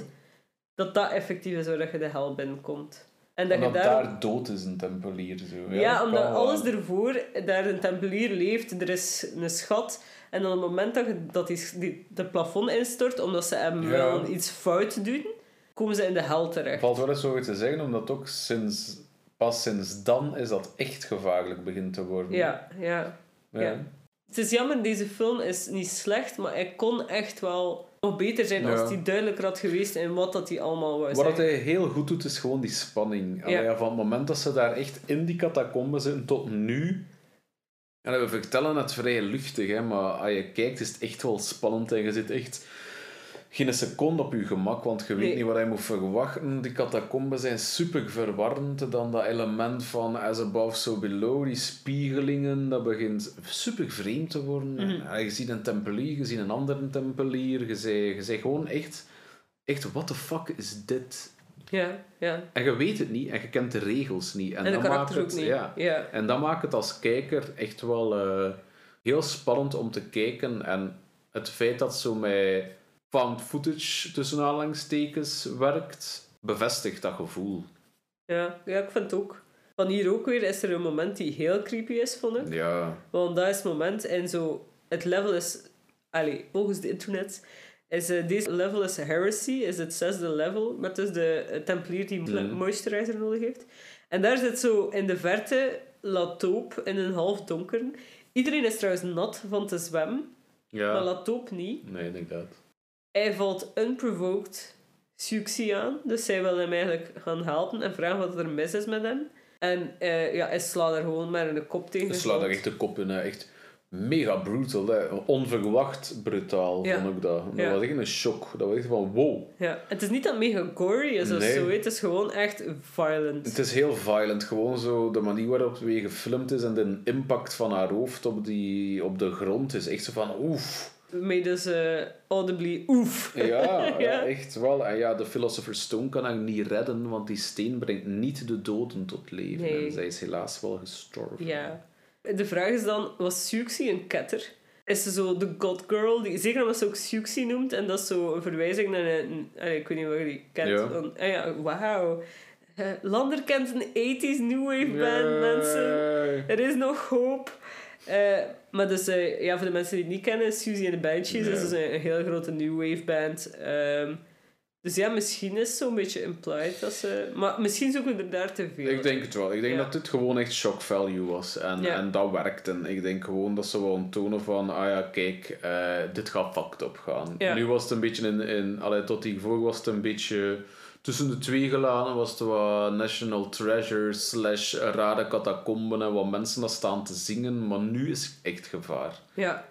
dat dat effectief is waar dat je de hel binnenkomt. En dat Omdat je daar... daar dood is een tempelier. Zo. Ja, omdat alles ervoor, daar een tempelier leeft, er is een schat. En op het moment dat, je, dat die, die, de plafond instort, omdat ze hem Ja. wel iets fout doen, komen ze in de hel terecht. valt wel eens zo te zeggen, omdat ook sinds, pas sinds dan is dat echt gevaarlijk begint te worden. Ja, ja. ja. Het is jammer, deze film is niet slecht, maar hij kon echt wel nog beter zijn Ja. als hij duidelijker had geweest in wat dat hij allemaal wou Wat hij heel goed doet, is gewoon die spanning. Ja. van het moment dat ze daar echt in die catacombe zitten tot nu. En we vertellen het vrij luchtig, hè, maar als je kijkt is het echt wel spannend en je zit echt geen seconde op je gemak, want je weet Nee. niet wat je moet verwachten. Die catacombes zijn super verwarrend. Dan dat element van as above, so below, die spiegelingen, dat begint super vreemd te worden. Mhm. Je ziet een tempelier, je ziet een andere tempelier, je zei, je zei gewoon echt, echt, what the fuck is dit? Ja, ja. En je weet het niet en je kent de regels niet. En, En dat maakt het, niet. Ja, Ja. en dat maakt het als kijker echt wel eh, heel spannend om te kijken. En het feit dat zo met found footage tussen aanhalingstekens werkt, bevestigt dat gevoel. Ja. ja, ik vind het ook. Van hier ook weer is er een moment die heel creepy is, vond ik. Ja, Want dat is het moment en zo... Het level is... Allee, volgens de internet... Is, eh, deze level is heresy, is het zesde level. Met dus de tempelier die moisturizer nodig heeft. En daar zit zo in de verte Latoop in een half donker. Iedereen is trouwens nat van te zwemmen. Maar ja. Latoop niet. Nee, inderdaad. Hij valt unprovoked Siouxsie aan. Dus zij wil hem eigenlijk gaan helpen en vragen wat er mis is met hem. En eh, ja, hij slaat er gewoon maar in de kop tegen. Ze slaat daar echt de kop in. hè. Echt mega brutal. Hè. Onverwacht brutaal Ja. vond ik dat. Dat Ja. was echt een shock. Dat was echt van wow. Ja, het is niet dat mega gory is of zo, het is gewoon echt violent. Het is heel violent. Gewoon zo de manier waarop het weer gefilmd is en de impact van haar hoofd op, die, op de grond is echt zo van oef. Made dus eh, audibly oef. Ja, ja. Ja. echt wel. En ja, de Philosopher's Stone kan haar niet redden, want die steen brengt niet de doden tot leven. Nee. En zij is helaas wel gestorven. Ja. De vraag is dan, was Siouxsie een ketter? Is ze zo de god girl, die, zeker omdat ze ook Siouxsie noemt, en dat is zo een verwijzing naar een... ik weet niet wat die kent. Ja. Van, ah ja, wauw. Eh, Lander kent een 80s new wave band, mensen. Er is nog hoop. Eh, maar dus, eh, ja, voor de mensen die het niet kennen, Susie and the Banshees Ja. is dus een, een heel grote new wave band. ehm, Dus ja, misschien is het zo'n beetje implied dat ze... Maar misschien zoeken we er daar te veel. Ik denk het wel. Ik denk Ja. dat dit gewoon echt shock value was. En, Ja. en dat werkt. En ik denk gewoon dat ze wel tonen van... Ah ja, kijk, eh, dit gaat fucked up gaan. Ja. Nu was het een beetje in... in allee, tot die voor was het een beetje... Tussen de twee gelaten was het wat National Treasure slash rare catacomben en wat mensen daar staan te zingen. Maar nu is echt gevaar. Ja.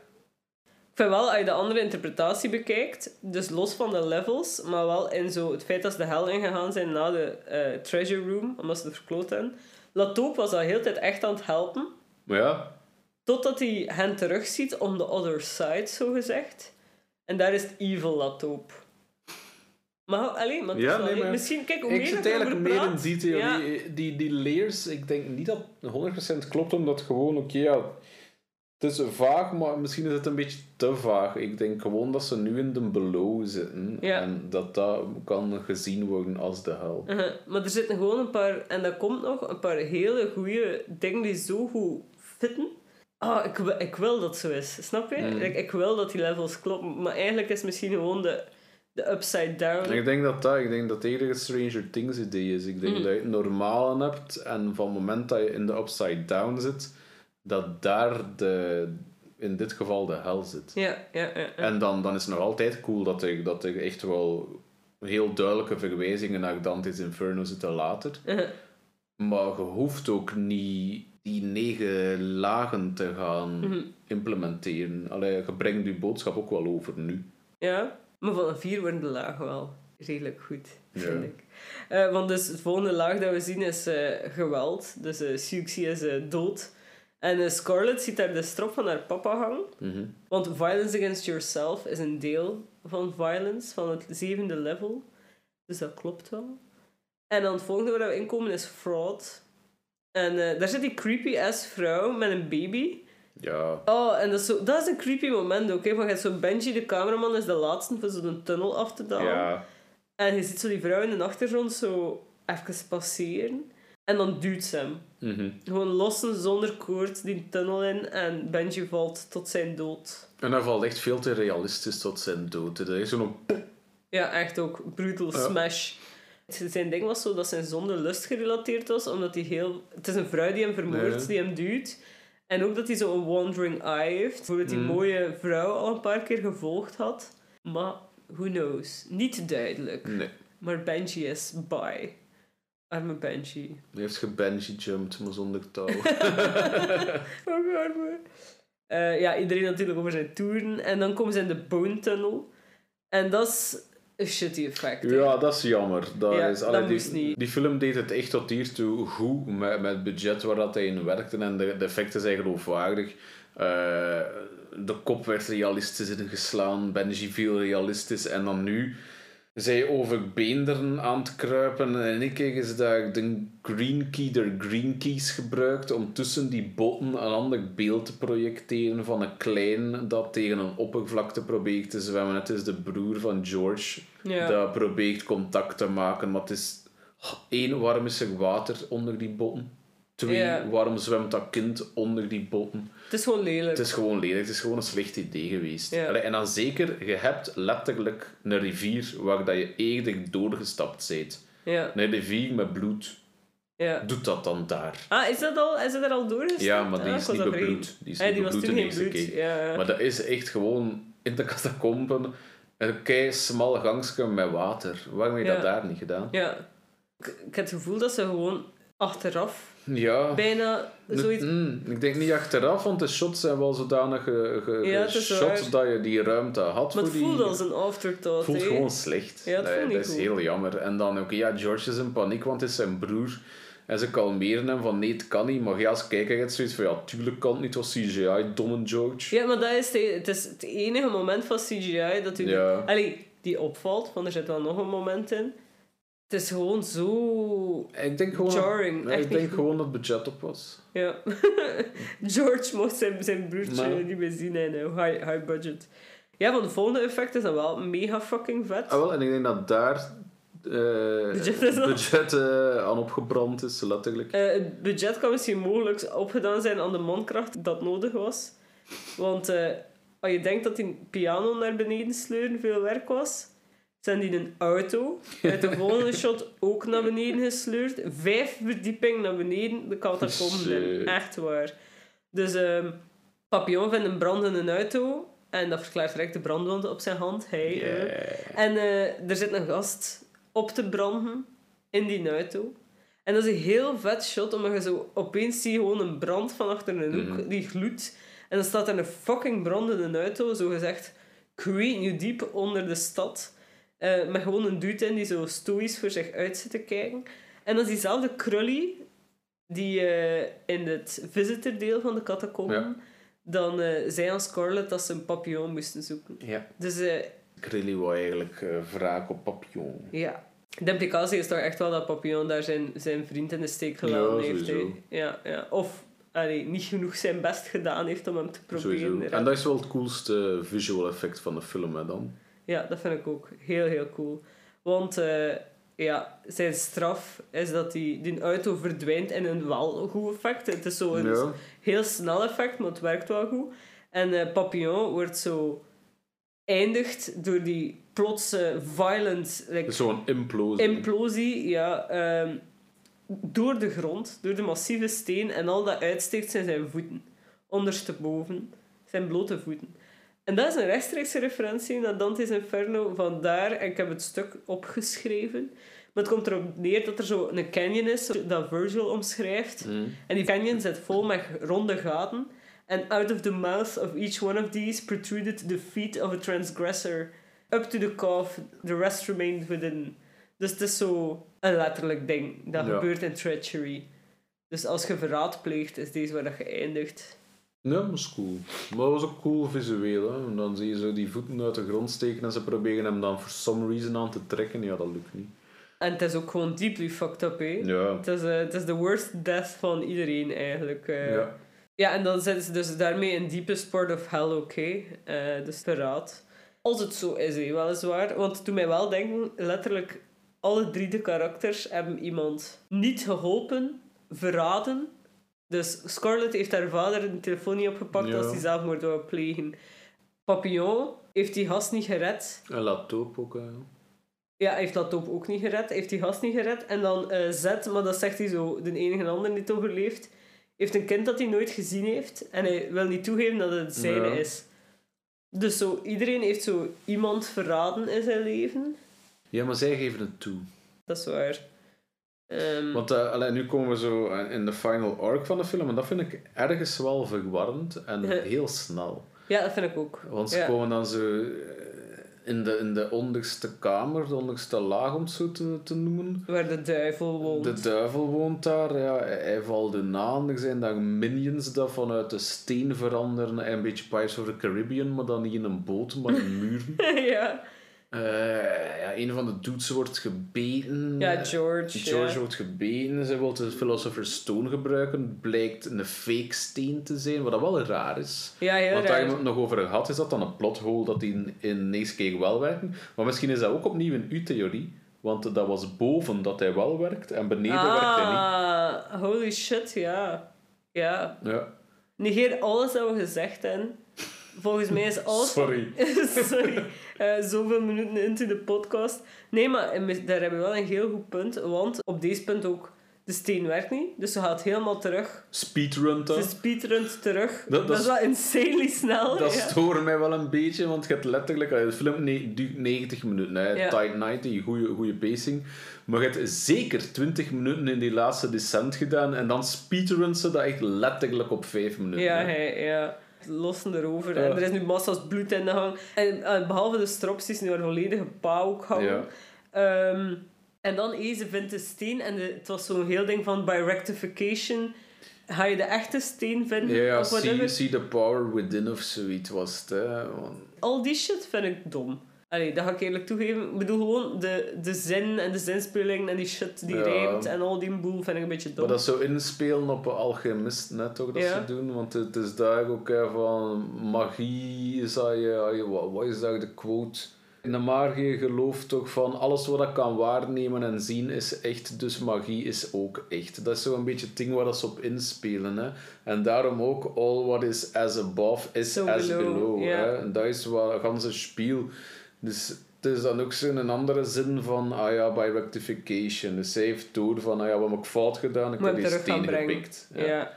Ik vind wel, als je de andere interpretatie bekijkt, dus los van de levels, maar wel in zo het feit dat ze de hel ingegaan zijn na de eh, treasure room, omdat ze het verkloot hebben. Latoop was al heel de tijd echt aan het helpen, ja, totdat hij hen terugziet on the other side, zo gezegd. En daar is het evil Latoop. Maar alleen, maar, Ja, nee, misschien, kijk, hoe meer zit ik erover eigenlijk meer in detail. ja. Die, die, die layers, ik denk niet dat het 100% klopt, omdat gewoon, oké, ja, het is vaag, maar misschien is het een beetje te vaag. Ik denk gewoon dat ze nu in de below zitten Ja. en dat dat kan gezien worden als de hel. Uh-huh. Maar er zitten gewoon een paar, en dat komt nog, een paar hele goede dingen die zo goed fitten. Ah, ik, wil- ik wil dat zo is, snap je? Mm. Ik, ik wil dat die levels kloppen, maar eigenlijk is misschien gewoon de, de upside down. Ik denk dat dat, ik denk dat het Stranger Things idee is. Ik denk Mhm. dat je het normale hebt en van het moment dat je in de upside down zit, dat daar de, in dit geval de hel zit. Ja, ja, ja. ja. En dan, dan is het nog altijd cool dat er, dat er echt wel heel duidelijke verwijzingen naar Dante's Inferno zitten later. Uh-huh. Maar je hoeft ook niet die negen lagen te gaan Mhm. implementeren. Allee, je brengt je boodschap ook wel over nu. Ja, maar van een vier worden de lagen wel redelijk goed, vind Ja. ik. Eh, want dus het volgende laag dat we zien is eh, geweld. Dus uh, is dood. En Scarlett ziet daar de strop van haar papa hangen. Mhm. Want violence against yourself is een deel van violence, van het zevende level. Dus dat klopt wel. En dan het volgende waar we inkomen is fraud. En daar zit die creepy ass vrouw met een baby. Ja, Oh, en dat is, zo, dat is een creepy moment ook. Hè? Want je hebt zo Benji, de cameraman, is de laatste voor zo'n tunnel af te dalen. ja. En je ziet zo die vrouw in de achtergrond zo even passeren. En dan duwt ze hem. Mhm. Gewoon lossen zonder koord die tunnel in. En Benji valt tot zijn dood. En dat valt echt veel te realistisch tot zijn dood. Er is zo'n Ja, echt ook. Brutal Ja. smash. Zijn ding was zo dat zijn zonde lust gerelateerd was, omdat hij heel... Het is een vrouw die hem vermoordt, die hem duwt. En ook dat hij zo'n wandering eye heeft. Bijvoorbeeld die Mm. mooie vrouw al een paar keer gevolgd had. Maar, who knows? Niet duidelijk. Nee. Maar Benji is by. Arme Benji. Hij heeft gebungee-jumped, maar zonder touw. Oh, arme. Eh, ja, iedereen natuurlijk over zijn toeren. En dan komen ze in de Bone Tunnel. En dat is shitty effect. Ja, dat is jammer. Dat Ja, is, dat die, moest niet. die film deed het echt tot hiertoe goed met, met het budget waar dat hij in werkte en de, de effecten zijn geloofwaardig. Eh, de kop werd realistisch ingeslaan, Benji viel realistisch en dan nu zij over beenderen aan het kruipen en ik keer is daar de green key, de green keys gebruikt om tussen die botten een ander beeld te projecteren van een klein dat tegen een oppervlakte probeert te zwemmen. Het is de broer van George Ja. dat probeert contact te maken, maar het is... één, waarom is er water onder die botten? Twee, Ja. waarom zwemt dat kind onder die botten? Het is gewoon lelijk. Het is gewoon lelijk, het is gewoon een slecht idee geweest. Ja. Allee, en dan zeker, je hebt letterlijk een rivier waar dat je eerder doorgestapt bent. Ja. Een rivier met bloed. ja. Doet dat dan daar? Ah, is dat al? Is dat er al doorgestapt? Ja, maar die Ah, is was niet bebloed. Die is. Ah, niet die was bebloed toen geen eerste bloed. keer. Ja. Maar dat is echt gewoon in de catacomben een kei smal gangske met water. Waarom heb je Ja. dat daar niet gedaan? ja. Ik, ik heb het gevoel dat ze gewoon achteraf Ja. bijna zoiets... Mm, ik denk niet achteraf, want de shots zijn wel zodanig ge, Ja, het waar. dat je die ruimte had Maar voor het die... voelde als een afterthought. voelt gewoon slecht. Ja, het dat, voelt niet dat is heel jammer. En dan, oké, ja, George is in paniek, want het is zijn broer. En ze kalmeren hem van nee, het kan niet. Maar jij als kijker hebt zoiets van ja, tuurlijk kan het niet, was CGI, domme George. Ja, maar dat is de, het is het enige moment van CGI dat u... Ja. Allee, die opvalt, want er zit wel nog een moment in. Het is gewoon zo... Ik denk gewoon, Jarring, ik denk goed. gewoon dat het budget op was. Ja. George mocht zijn, zijn broertje Maar- niet meer zien en eh, high, high budget. Ja, van de volgende effect is dan wel mega fucking vet. Ah, wel, en ik denk dat daar eh Budget eh, aan opgebrand is, letterlijk. Eh, het budget kan misschien mogelijk opgedaan zijn aan de mankracht dat nodig was. Want als je denkt dat die piano naar beneden sleuren veel werk was, zijn die een auto uit de volgende shot ook naar beneden gesleurd. Vijf verdiepingen naar beneden, de catacomben. Echt waar. Dus ehm, Papillon vindt een brandende auto en dat verklaart direct de brandwond op zijn hand. Yeah. En er zit een gast op te branden in die auto. En dat is een heel vet shot, omdat je zo opeens zie je gewoon een brand van achter een hoek Mhm. die gloedt. En dan staat er een fucking brandende auto, zo gezegd, niet hoe diep onder de stad. eh, met gewoon een dude in die zo stoïs voor zich uit zit te kijken. En dat is diezelfde Krully die eh, in het visitordeel van de catacomben Ja. dan eh, zei aan Scarlett dat ze een papillon moesten zoeken. Ja. Dus Krilly wou eigenlijk eh wraak op Papillon. Ja. De implicatie is toch echt wel dat Papillon daar zijn, zijn vriend in de steek gelaten Ja, heeft. Ja, ja. Of allee, niet genoeg zijn best gedaan heeft om hem te proberen. Sowieso. En dat is wel het coolste visual effect van de film, hè, dan. Ja, dat vind ik ook heel, heel cool. Want eh, ja, zijn straf is dat die, die auto verdwijnt in een wel goed effect. Het is zo een Ja. heel snel effect, maar het werkt wel goed. En eh, Papillon wordt zo eindigt door die plotse violent like, zo'n implosie. implosie, ja, ehm, door de grond, door de massieve steen en al dat uitsteekt zijn zijn voeten. Ondersteboven, zijn blote voeten. En dat is een rechtstreekse referentie naar Dante's Inferno. Vandaar, en ik heb het stuk opgeschreven. Maar het komt erop neer dat er zo een canyon is dat Virgil omschrijft. Mm. En die canyon zit vol met ronde gaten. And out of the mouth of each one of these protruded the feet of a transgressor. Up to the calf, the rest remained within. Dus het is zo een letterlijk ding dat Ja. gebeurt in treachery. Dus als je verraad pleegt, is deze waar dat je eindigt. Ja, dat is cool. Maar dat was ook cool visueel. Hè? En dan zie je zo die voeten uit de grond steken en ze proberen hem dan for some reason aan te trekken. Ja, dat lukt niet. En het is ook gewoon deeply fucked up, hè. Ja. Het is, het is de worst death van iedereen, eigenlijk. eh. Ja. Ja, en dan zitten ze dus daarmee in deepest part of hell, oké. Eh, dus verraad. Als het zo is, weliswaar. Want het doet mij wel denken, letterlijk, alle drie de karakters hebben iemand niet geholpen, verraden. Dus Scarlett heeft haar vader een telefoon niet opgepakt Ja. als hij zelfmoord wou plegen. Papillon heeft die gast niet gered. En laat op ook. Hè. Ja, heeft Latop ook niet gered. Heeft die gast niet gered. En dan eh Z, maar dat zegt hij zo, de enige ander die het overleeft, heeft een kind dat hij nooit gezien heeft. En hij wil niet toegeven dat het zijne Ja. is. Dus zo, iedereen heeft zo iemand verraden in zijn leven. Ja, maar zij geven het toe. Dat is waar. Ehm, Want allee, nu komen we zo in de final arc van de film. En dat vind ik ergens wel verwarrend en heel snel. ja, dat vind ik ook. Want ze Ja. komen dan zo in de, in de onderste kamer, de onderste laag om het zo te, te noemen. Waar de duivel woont. De duivel woont daar, ja, hij, hij valt in aan. Er zijn daar minions dat vanuit de steen veranderen. Een beetje Pirates of the Caribbean, maar dan niet in een boot, maar in muren. ja. Eh, ja, een van de dudes wordt gebeten. ja, George. George ja. wordt gebeten, zij wil de Philosopher's Stone gebruiken. Blijkt een fake steen te zijn, wat dat wel raar is. Ja, heel Want daar hebben we het nog over gehad, is dat dan een plothole dat die in, in wel werken. Maar misschien is dat ook opnieuw in uw theorie. Want dat was boven dat hij wel werkt en beneden werkt hij niet. Ah, holy shit, ja. Ja. Ja. Negeer alles dat we gezegd hebben. Volgens mij is alles... Sorry. Sorry. Eh, zoveel minuten into de podcast. Nee, maar daar hebben we wel een heel goed punt. Want op deze punt ook... De steen werkt niet. Dus ze gaat helemaal terug. Speedrun Ze speedrunt terug. Dat- is wel insanely snel. Dat ja. stoort mij wel een beetje, want je hebt letterlijk... De film duurt 90 minuten, hè. Ja. tight 90, goede, goede pacing. Maar je hebt zeker 20 minuten in die laatste descent gedaan en dan speedrunt ze dat echt letterlijk op 5 minuten. Ja, ja. Lossen erover. Ja. En er is nu massa's bloed in de gang. En eh, behalve de strops is nu een volledige pauw hangen. Ja. Ehm, en dan, eh, ze vindt de steen. En de, het was zo'n heel ding van, by rectification... Ga je de echte steen vinden? Ja, ja see, see the power within of zoiets was het. Hè. Al die shit vind ik dom. Allee, dat ga ik eerlijk toegeven. Ik bedoel gewoon de, de zin en de zinspeling en die shit die Ja. rijmt en al die boel vind ik een beetje dom. Maar dat zou inspelen op een alchemist, net toch, dat Ja. ze doen. Want het is daar ook hè, van magie, is dat je, ah, je- wat, wat is daar de quote? In de magie gelooft toch van alles wat ik kan waarnemen en zien is echt, dus magie is ook echt. Dat is zo'n beetje het ding waar dat ze op inspelen. Hè. En daarom ook, all what is as above is So as below, hè. En dat is wat een ganse spiel. Dus het is dan ook zo'n andere zin van, ah ja, by rectification. Dus zij heeft door van, ah ja, wat heb ik fout gedaan? Ik heb die steen gepikt. Ja.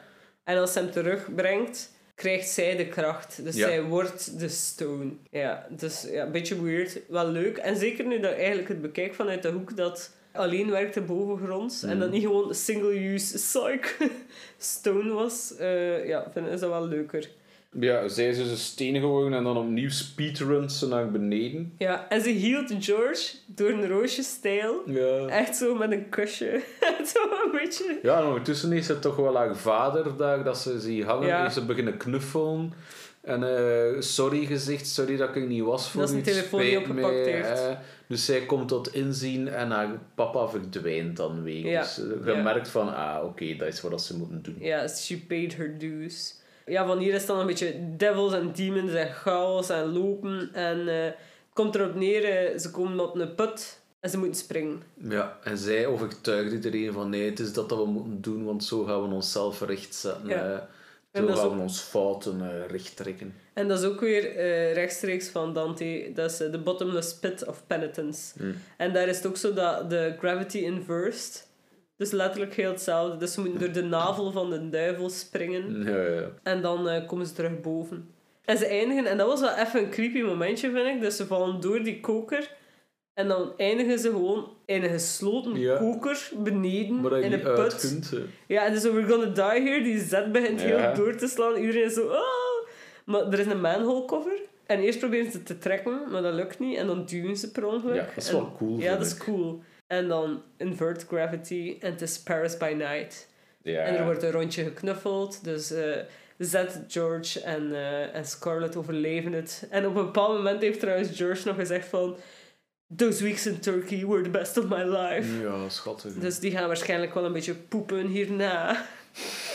En als ze hem terugbrengt, krijgt zij de kracht. Dus Ja. zij wordt de stone. Ja, dus ja, een beetje weird. Wel leuk. En zeker nu dat ik eigenlijk het bekijk vanuit de hoek dat alleen werkte bovengronds. En Mhm. dat niet gewoon single-use psych stone was. eh, ja, vind, is dat wel leuker. Ja, zij is dus een steen geworden en dan opnieuw speedrunt ze naar beneden. Ja, en ze hield George door een roosje-stijl. Ja. Echt zo met een kusje. zo een beetje. Ja, en ondertussen is het toch wel haar vader daar, dat ze zie hangen. Ja. Heeft ze beginnen knuffelen. En eh, sorry gezegd, sorry dat ik niet was voor Dat ze u, een telefoon spijt opgepakt heeft. dus zij komt tot inzien en haar papa verdwijnt dan weer. Ja. Dus eh, je Ja. merkt van, ah oké, dat is wat ze moeten doen. Ja, she paid her dues. Ja, van hier is dan een beetje devils en demons en chaos en lopen. En het komt erop neer, eh, ze komen op een put en ze moeten springen. Ja, en zij overtuigt iedereen van nee, het is dat dat we moeten doen, want zo gaan we onszelf rechtzetten. Ja. eh. Zo gaan ook- we ons fouten recht trekken. En dat is ook weer rechtstreeks van Dante. Dat is The Bottomless Pit of Penitence. Hmm. En daar is het ook zo dat de gravity inversed. Dus letterlijk heel hetzelfde. Dus ze moeten door de navel van de duivel springen. Ja, ja. En dan eh, komen ze terug boven. En ze eindigen, en dat was wel even een creepy momentje, vind ik. Dus ze vallen door die koker. En dan eindigen ze gewoon in een gesloten Ja. koker beneden in een niet put. kunt. Ja, en dus we're gonna die here. Die zet begint Ja. heel door te slaan. Iedereen is zo... Ah! Maar er is een manhole cover. En eerst proberen ze te trekken, maar dat lukt niet. En dan duwen ze per ongeluk. Ja, dat is En- wel cool, Ja, dat is cool. En dan invert gravity. En het is Paris by night. En er wordt een rondje geknuffeld. Dus eh Zed, George en, eh, en Scarlett overleven het. En op een bepaald moment heeft trouwens George nog gezegd van... Those weeks in Turkey were the best of my life. Ja, schattig. Dus die gaan waarschijnlijk wel een beetje poepen hierna.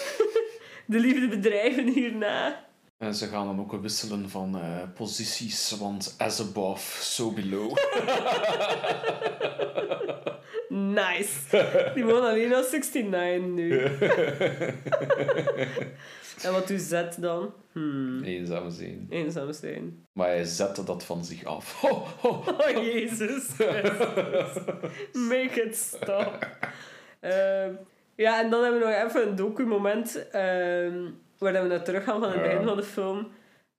De liefde bedrijven hierna. En ze gaan dan ook wisselen van eh, posities, want as above, so below. Nice. Die wonen alleen al 69 nu. en wat doet Zed dan? Hmm. Eenzaam zijn. Eenzaam zijn. Maar hij zette dat van zich af. Ho, ho. Oh, Jezus Christus. Make it stop. Ehm, ja, en dan hebben we nog even een docu-moment ehm, waar we naar terug gaan van het begin van de film.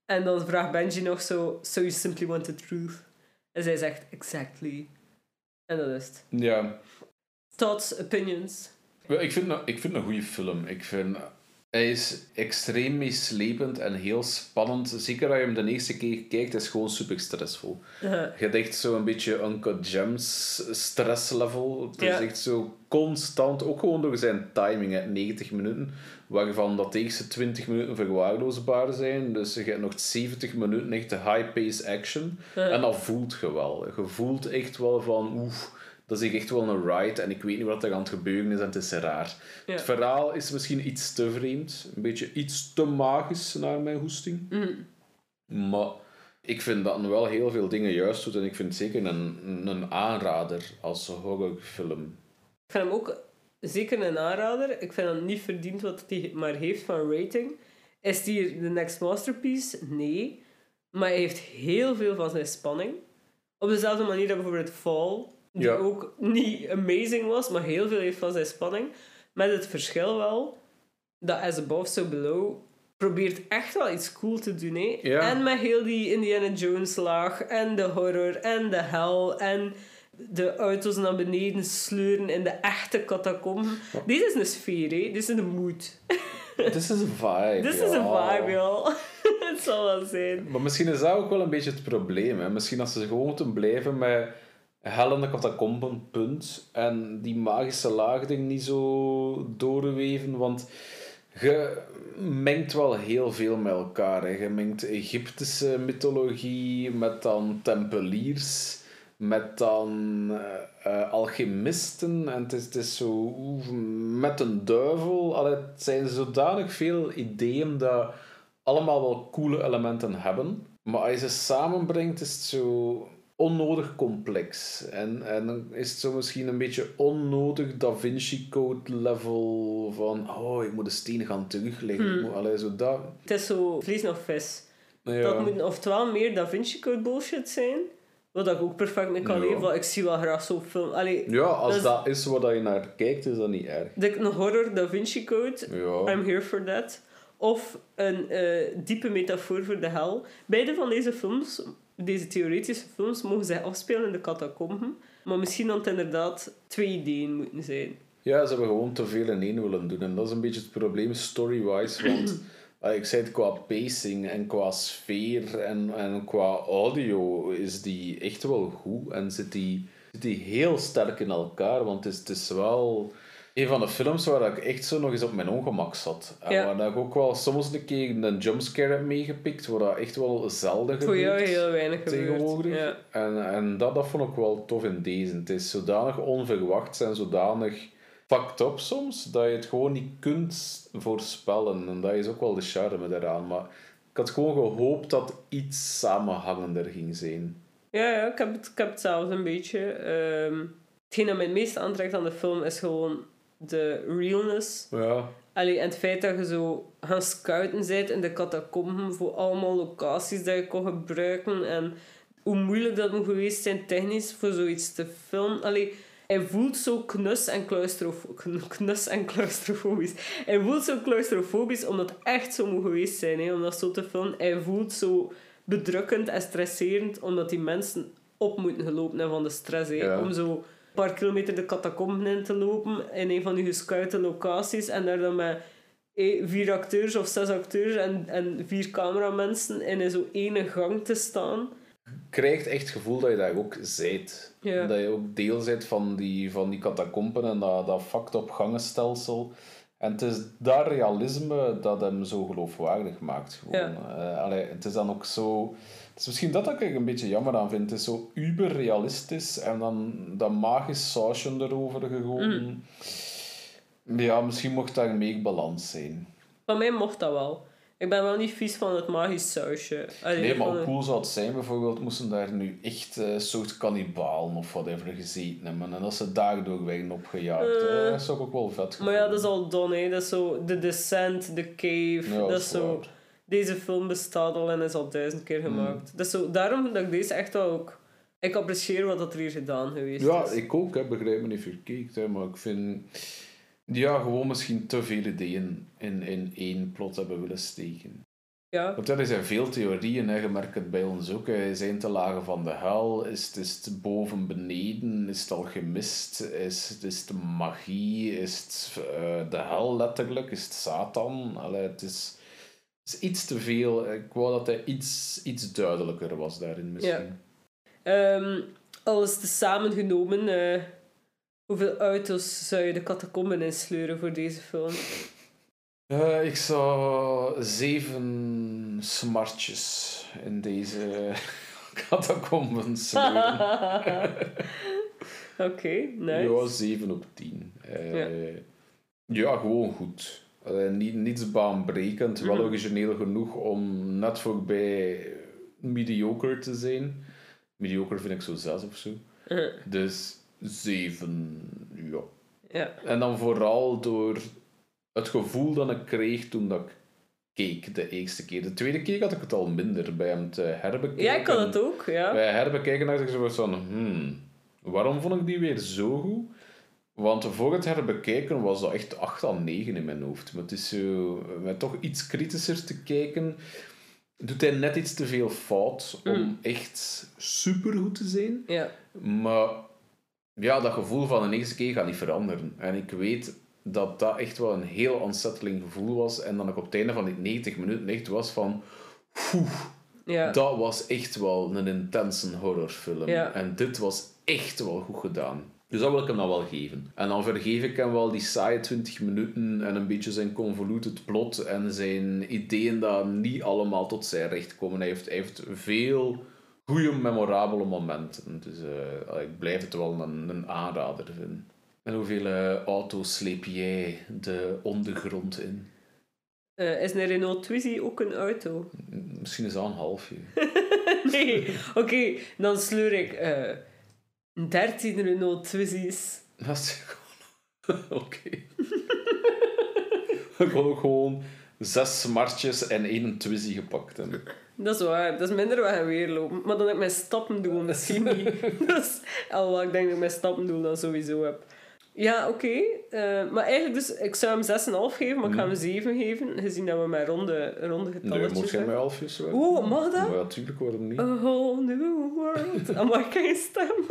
En dan vraagt Benji nog zo, so you simply want the truth? En zij zegt, exactly. En dat is het. Ja, Thoughts, opinions. Ik vind, het- ik vind een goede film. Ik vind, hij is extreem meeslepend en heel spannend. Zeker als je hem de eerste keer kijkt, is gewoon super stressvol. Uh, Je hebt echt zo'n beetje Uncut Gems stresslevel. Het is echt zo constant, ook gewoon door zijn timing, hè, 90 minuten, waarvan dat de eerste 20 minuten verwaarloosbaar zijn. Dus je hebt nog 70 minuten echt de high-pace action. En dat voelt je wel. Je voelt echt wel van, oef, dat is echt wel een ride en ik weet niet wat er aan het gebeuren is en het is raar. Ja. Het verhaal is misschien iets te vreemd, een beetje iets te magisch naar mijn hoesting. mm, Maar ik vind dat wel heel veel dingen juist doet en ik vind het zeker een, een aanrader als horrorfilm. Ik vind hem ook zeker een aanrader. Ik vind hem niet verdiend wat hij maar heeft van rating. Is die de next masterpiece? Nee. Maar hij heeft heel veel van zijn spanning. Op dezelfde manier dat bijvoorbeeld Fall, die Ja. ook niet amazing was, maar heel veel heeft van zijn spanning. Met het verschil wel dat As Above, So Below probeert echt wel iets cool te doen. Hè? Ja. En met heel die Indiana Jones laag en de horror en de hel en de auto's naar beneden sleuren in de echte catacomben. Dit is een sfeer, hè? dit is een mood. Dit is een vibe. Dit is een vibe, ja. Het zal wel zijn. Maar misschien is dat ook wel een beetje het probleem. Hè? Misschien als ze gewoon moeten blijven met hellende catacomben, punt. En die magische laag er niet zo doorweven. Want je mengt wel heel veel met elkaar. Hè? Je mengt Egyptische mythologie met dan tempeliers. Met dan eh, eh, alchemisten. En het is, het is zo... Met een duivel. Allee, het zijn zodanig veel ideeën dat allemaal wel coole elementen hebben. Maar als je ze samenbrengt, is het zo onnodig complex. En, en dan is het zo misschien een beetje onnodig Da Vinci Code level van oh, ik moet de steen gaan terugleggen. Ik moet, allee, zo dat. Het is zo vlees nog vis. Ja. Dat moet oftewel meer Da Vinci Code bullshit zijn, Wat ik ook perfect mee kan Ja. leven. want Ik zie wel graag zo'n film. Allee, Ja, als Dus- dat is waar je naar kijkt, is dat niet erg. de, een horror Da Vinci Code. Ja. I'm here for that. Of een eh, diepe metafoor voor de hel. Beide van deze films, deze theoretische films, mogen zich afspelen in de catacomben. Maar misschien had het inderdaad twee ideeën moeten zijn. Ja, ze hebben gewoon te veel in één willen doen. En dat is een beetje het probleem story-wise. Want ah, ik zei het qua pacing en qua sfeer en, en qua audio is die echt wel goed. En zit die, zit die heel sterk in elkaar. Want het is, het is wel een van de films waar ik echt zo nog eens op mijn ongemak zat. En Ja. waar ik ook wel soms een keer een jumpscare heb meegepikt. Waar dat echt wel zelden Voor jou gebeurt heel weinig tegenwoordig. Ja. En, en dat, dat vond ik wel tof in deze. Het is zodanig onverwachts en zodanig fucked up soms, dat je het gewoon niet kunt voorspellen. En dat is ook wel de charme eraan. Maar ik had gewoon gehoopt dat iets samenhangender ging zijn. Ja, ja ik, heb het, ik heb het zelfs een beetje. Ehm hetgeen dat mij het meest aantrekt aan de film is gewoon de realness. Ja, Allee, en het feit dat je zo gaan scouten bent in de catacomben voor allemaal locaties dat je kon gebruiken. En hoe moeilijk dat moet geweest zijn technisch voor zoiets te filmen. Allee, hij voelt zo knus en, claustrof knus en claustrofobisch. Hij voelt zo claustrofobisch omdat het echt zo moet geweest zijn hè, om dat zo te filmen. Hij voelt zo bedrukkend en stresserend omdat die mensen op moeten gelopen hebben van de stress. Hè, Ja. Om zo een paar kilometer de catacomben in te lopen in een van die gescoute locaties en daar dan met eh, vier acteurs of zes acteurs en, en vier cameramensen in zo'n ene gang te staan. krijgt echt het gevoel dat je daar ook zijt. Ja. Dat je ook deel bent van die, van die catacomben en dat, dat fucked up gangenstelsel. En het is dat realisme dat hem zo geloofwaardig maakt. Gewoon. Eh, allee, het is dan ook zo... Is misschien dat dat ik een beetje jammer aan vind. Het is zo uber realistisch en dan dat magisch sausje erover gegoten. Ja, misschien mocht daar een meer balans zijn. Van mij mocht dat wel. Ik ben wel niet vies van het magisch sausje. Allee, Nee, maar hoe cool zou het zijn, bijvoorbeeld, moesten daar nu echt eh, een soort kannibalen of whatever gezeten hebben. En dat ze daardoor werden opgejaagd. Eh. Eh, dat zou ik ook wel vet Maar ja, dat is al done, hè. Dat is zo The Descent, The Cave. Ja, dat dat is is zo... waar. Deze film bestaat al en is al duizend keer Hmm. gemaakt. Is zo, daarom dat ik deze echt wel ook... Ik apprecieer wat dat er hier gedaan geweest Ja, is. ik ook, hè, begrijp me niet verkeerd. Hè, maar ik vind... Ja, gewoon misschien te veel ideeën in, in één plot hebben willen steken. Ja. Want er zijn veel theorieën, hè. je merkt het bij ons ook. Hè. Zijn te lagen van de hel? Is het, is het boven beneden? Is het al gemist? Is het, is het magie? Is het eh, de hel letterlijk? Is het Satan? Allee, het, is, is iets te veel. Ik wou dat hij iets, iets duidelijker was daarin misschien. Ehm, alles tezamen genomen, eh, hoeveel auto's zou je de catacomben insleuren voor deze film? Eh, ik zou zeven smartjes in deze catacomben sleuren. Oké, nice. Ja, 7 op 10. Eh, Ja. ja. gewoon goed. Eh, niet, niets baanbrekend, wel Mhm. origineel genoeg om net voorbij mediocre te zijn. Mediocre vind ik zo 6 of zo. Uh, Dus 7, ja. ja. En dan vooral door het gevoel dat ik kreeg toen dat ik keek de eerste keer. De tweede keer had ik het al minder bij hem te herbekijken. ja, ik kan het ook, ja. Bij herbekijken dacht ik zo van, hmm, waarom vond ik die weer zo goed? Want voor het herbekijken was dat echt 8 à 9 in mijn hoofd. Maar het is zo, met toch iets kritischer te kijken, doet hij net iets te veel fout om Mm. echt supergoed te zijn. Ja. Maar ja, dat gevoel van de eerste keer gaat niet veranderen. En ik weet dat dat echt wel een heel ontzetteling gevoel was. En dan ik op het einde van die 90 minuten echt was van... Ja. dat was echt wel een intense horrorfilm. Ja. En dit was echt wel goed gedaan. Dus dat wil ik hem dan wel geven. En dan vergeef ik hem wel die saaie 20 minuten en een beetje zijn convoluted plot en zijn ideeën dat niet allemaal tot zijn recht komen. Hij heeft, hij heeft veel goede, memorabele momenten. Dus eh, ik blijf het wel een, een aanrader vinden. En hoeveel eh, auto's sleep jij de ondergrond in? Eh, is een Renault Twizy ook een auto? Misschien is dat een halfje. nee. Oké, dan sleur ik 13 Renault Twizy's. Dat is gewoon... Oké. ik wil ook gewoon zes smartjes en één twizzy gepakt hebben. Dat is waar. Dat is minder weg en weer lopen. Maar dan heb ik mijn stappen doen misschien niet. dus, alhoewel ik denk dat ik mijn stappen doen dan sowieso heb. Ja, oké. Eh, maar eigenlijk dus, ik zou hem 6,5 geven, maar ik ga hem 7 geven. Gezien dat we met ronde, ronde Nee, getalletjes moet hebben. mij halfjes wel? Oeh, mag dat? Maar ja, tuurlijk, waarom niet? A whole new world. Ah, mag ik geen stem?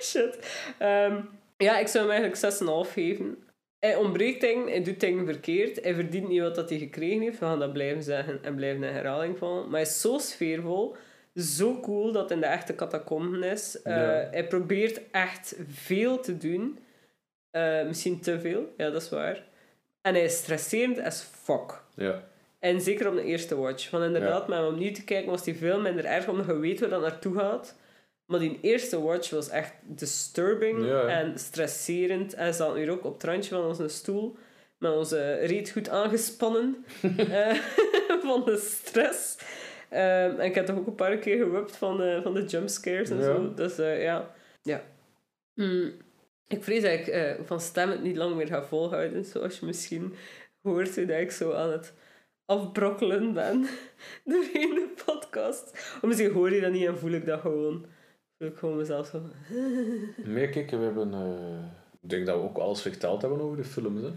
Shit. Ehm, ja, ik zou hem eigenlijk 6,5 geven. Hij ontbreekt dingen, hij doet dingen verkeerd. Hij verdient niet wat dat hij gekregen heeft. We gaan dat blijven zeggen en blijven in herhaling vallen. Maar hij is zo sfeervol. Zo cool dat het in de echte catacomben is. Eh, Ja. Hij probeert echt veel te doen. Eh, misschien te veel, ja, dat is waar. En hij is stresserend as fuck. Ja. En zeker op de eerste watch. Want inderdaad, met hem opnieuw te kijken was die veel minder erg, omdat je weet waar dat naartoe gaat. Maar die eerste watch was echt disturbing Ja, en stresserend. En zaten hier ook op het randje van onze stoel, met onze reet goed aangespannen eh, van de stress. Ehm, en ik heb toch ook een paar keer gewipt van, de van de jumpscares en Ja. zo. Dus eh, ja. ja. Mm. Ik vrees dat ik eh, van stem het niet lang meer ga volhouden, zoals je misschien hoort, dat ik zo aan het afbrokkelen ben doorheen de podcast. Of misschien hoor je dat niet en voel ik dat gewoon. Voel ik gewoon mezelf zo... Nee, kijk, we hebben... eh, ik denk dat we ook alles verteld hebben over de films. Hè.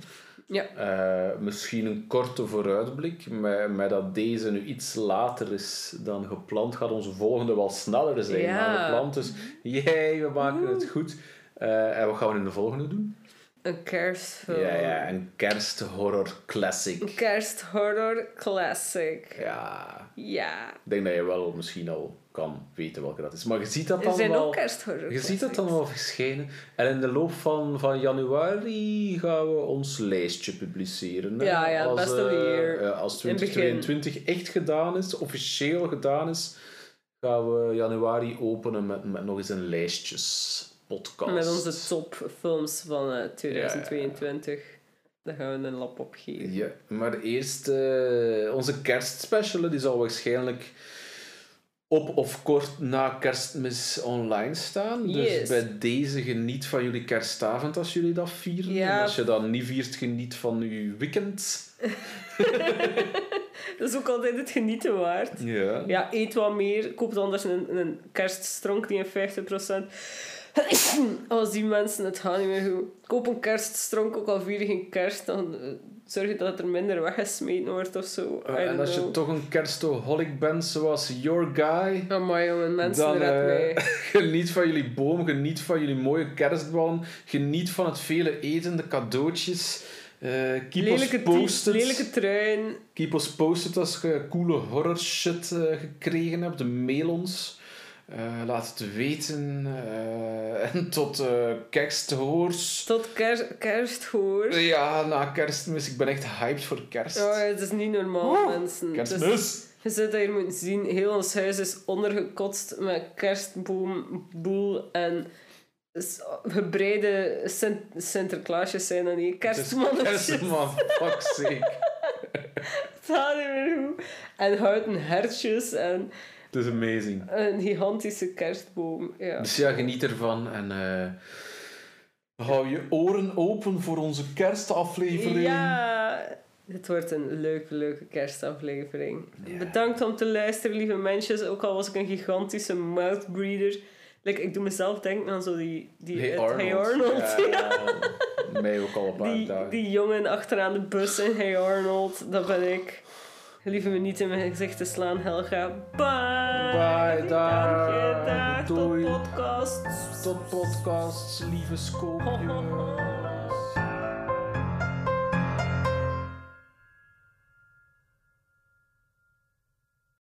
Ja. Eh, misschien een korte vooruitblik, maar, maar dat deze nu iets later is dan gepland, gaat onze volgende wel sneller zijn Ja. dan gepland. Dus jee, we maken het goed. Eh, en wat gaan we in de volgende doen? Een kerstfilm. Ja, ja, een kersthorror Een classic. kersthorror classic. Ja, Ja. ik denk dat je wel misschien al kan weten welke dat is. Maar je ziet dat dan zijn wel... ook kersthorror Je ziet dat dan wel verschijnen. En in de loop van, van januari gaan we ons lijstje publiceren. hè. Ja, ja, als, best eh, year. ja, als In het begin. 2022 echt gedaan is, officieel gedaan is, gaan we januari openen met, met nog eens een lijstjes podcast. Met onze topfilms van eh, 2022. Daar gaan we een lap op geven. Ja, maar eerst eh, onze kerstspecial, die zal waarschijnlijk op of kort na kerstmis online staan. Dus bij deze geniet van jullie kerstavond als jullie dat vieren. Ja. En als je dat niet viert, geniet van je weekend. Dat is ook altijd het genieten waard. Ja. Ja, eet wat meer. Koop anders een, een kerststronk die in 50%. Als die mensen het gaan niet meer goed. Koop een kerststronk, ook al vier geen kerst. Dan eh, zorg je dat er minder weggesmeten wordt of zo. En als je toch een kerstoholic bent zoals your guy, Amai, jongen, mensen, dan eh, mij. geniet van jullie boom, geniet van jullie mooie kerstballen, geniet van het vele eten, de cadeautjes. eh keep Lelijke, us posted. lelijke. Keep us posted als je coole horror shit gekregen hebt. Mail ons. Eh, laat het weten. Eh, en tot eh kersthoors. Tot ker kerst, hoor. Ja, na kerstmis. Ik ben echt hyped voor kerst. Oh, het is niet normaal, mensen. Kerstmis! Je zit hier moeten zien, heel ons huis is ondergekotst met kerstboom, boel en gebreide Sint Sinterklaasjes zijn dat niet, kerstmannetjes. Kerstman, fuck sake. Het gaat niet meer goed. En houten hertjes en Het is amazing. een gigantische kerstboom. Ja. Dus ja, geniet ervan. En eh, hou je oren open voor onze kerstaflevering. ja, het wordt een leuke, leuke kerstaflevering. Bedankt om te luisteren, lieve mensen. Ook al was ik een gigantische mouthbreather. Like, ik doe mezelf denken aan zo die... die Hey Arnold. Hey Arnold. Ja, mij ook al een paar Die, dagen. die jongen achteraan de bus in Hey Arnold, dat ben ik. Gelieve me niet in mijn gezicht te slaan, Helga. Bye! Bye, dag. Dank je, dag. Doei. Tot podcast. Tot podcasts, lieve Skoopje.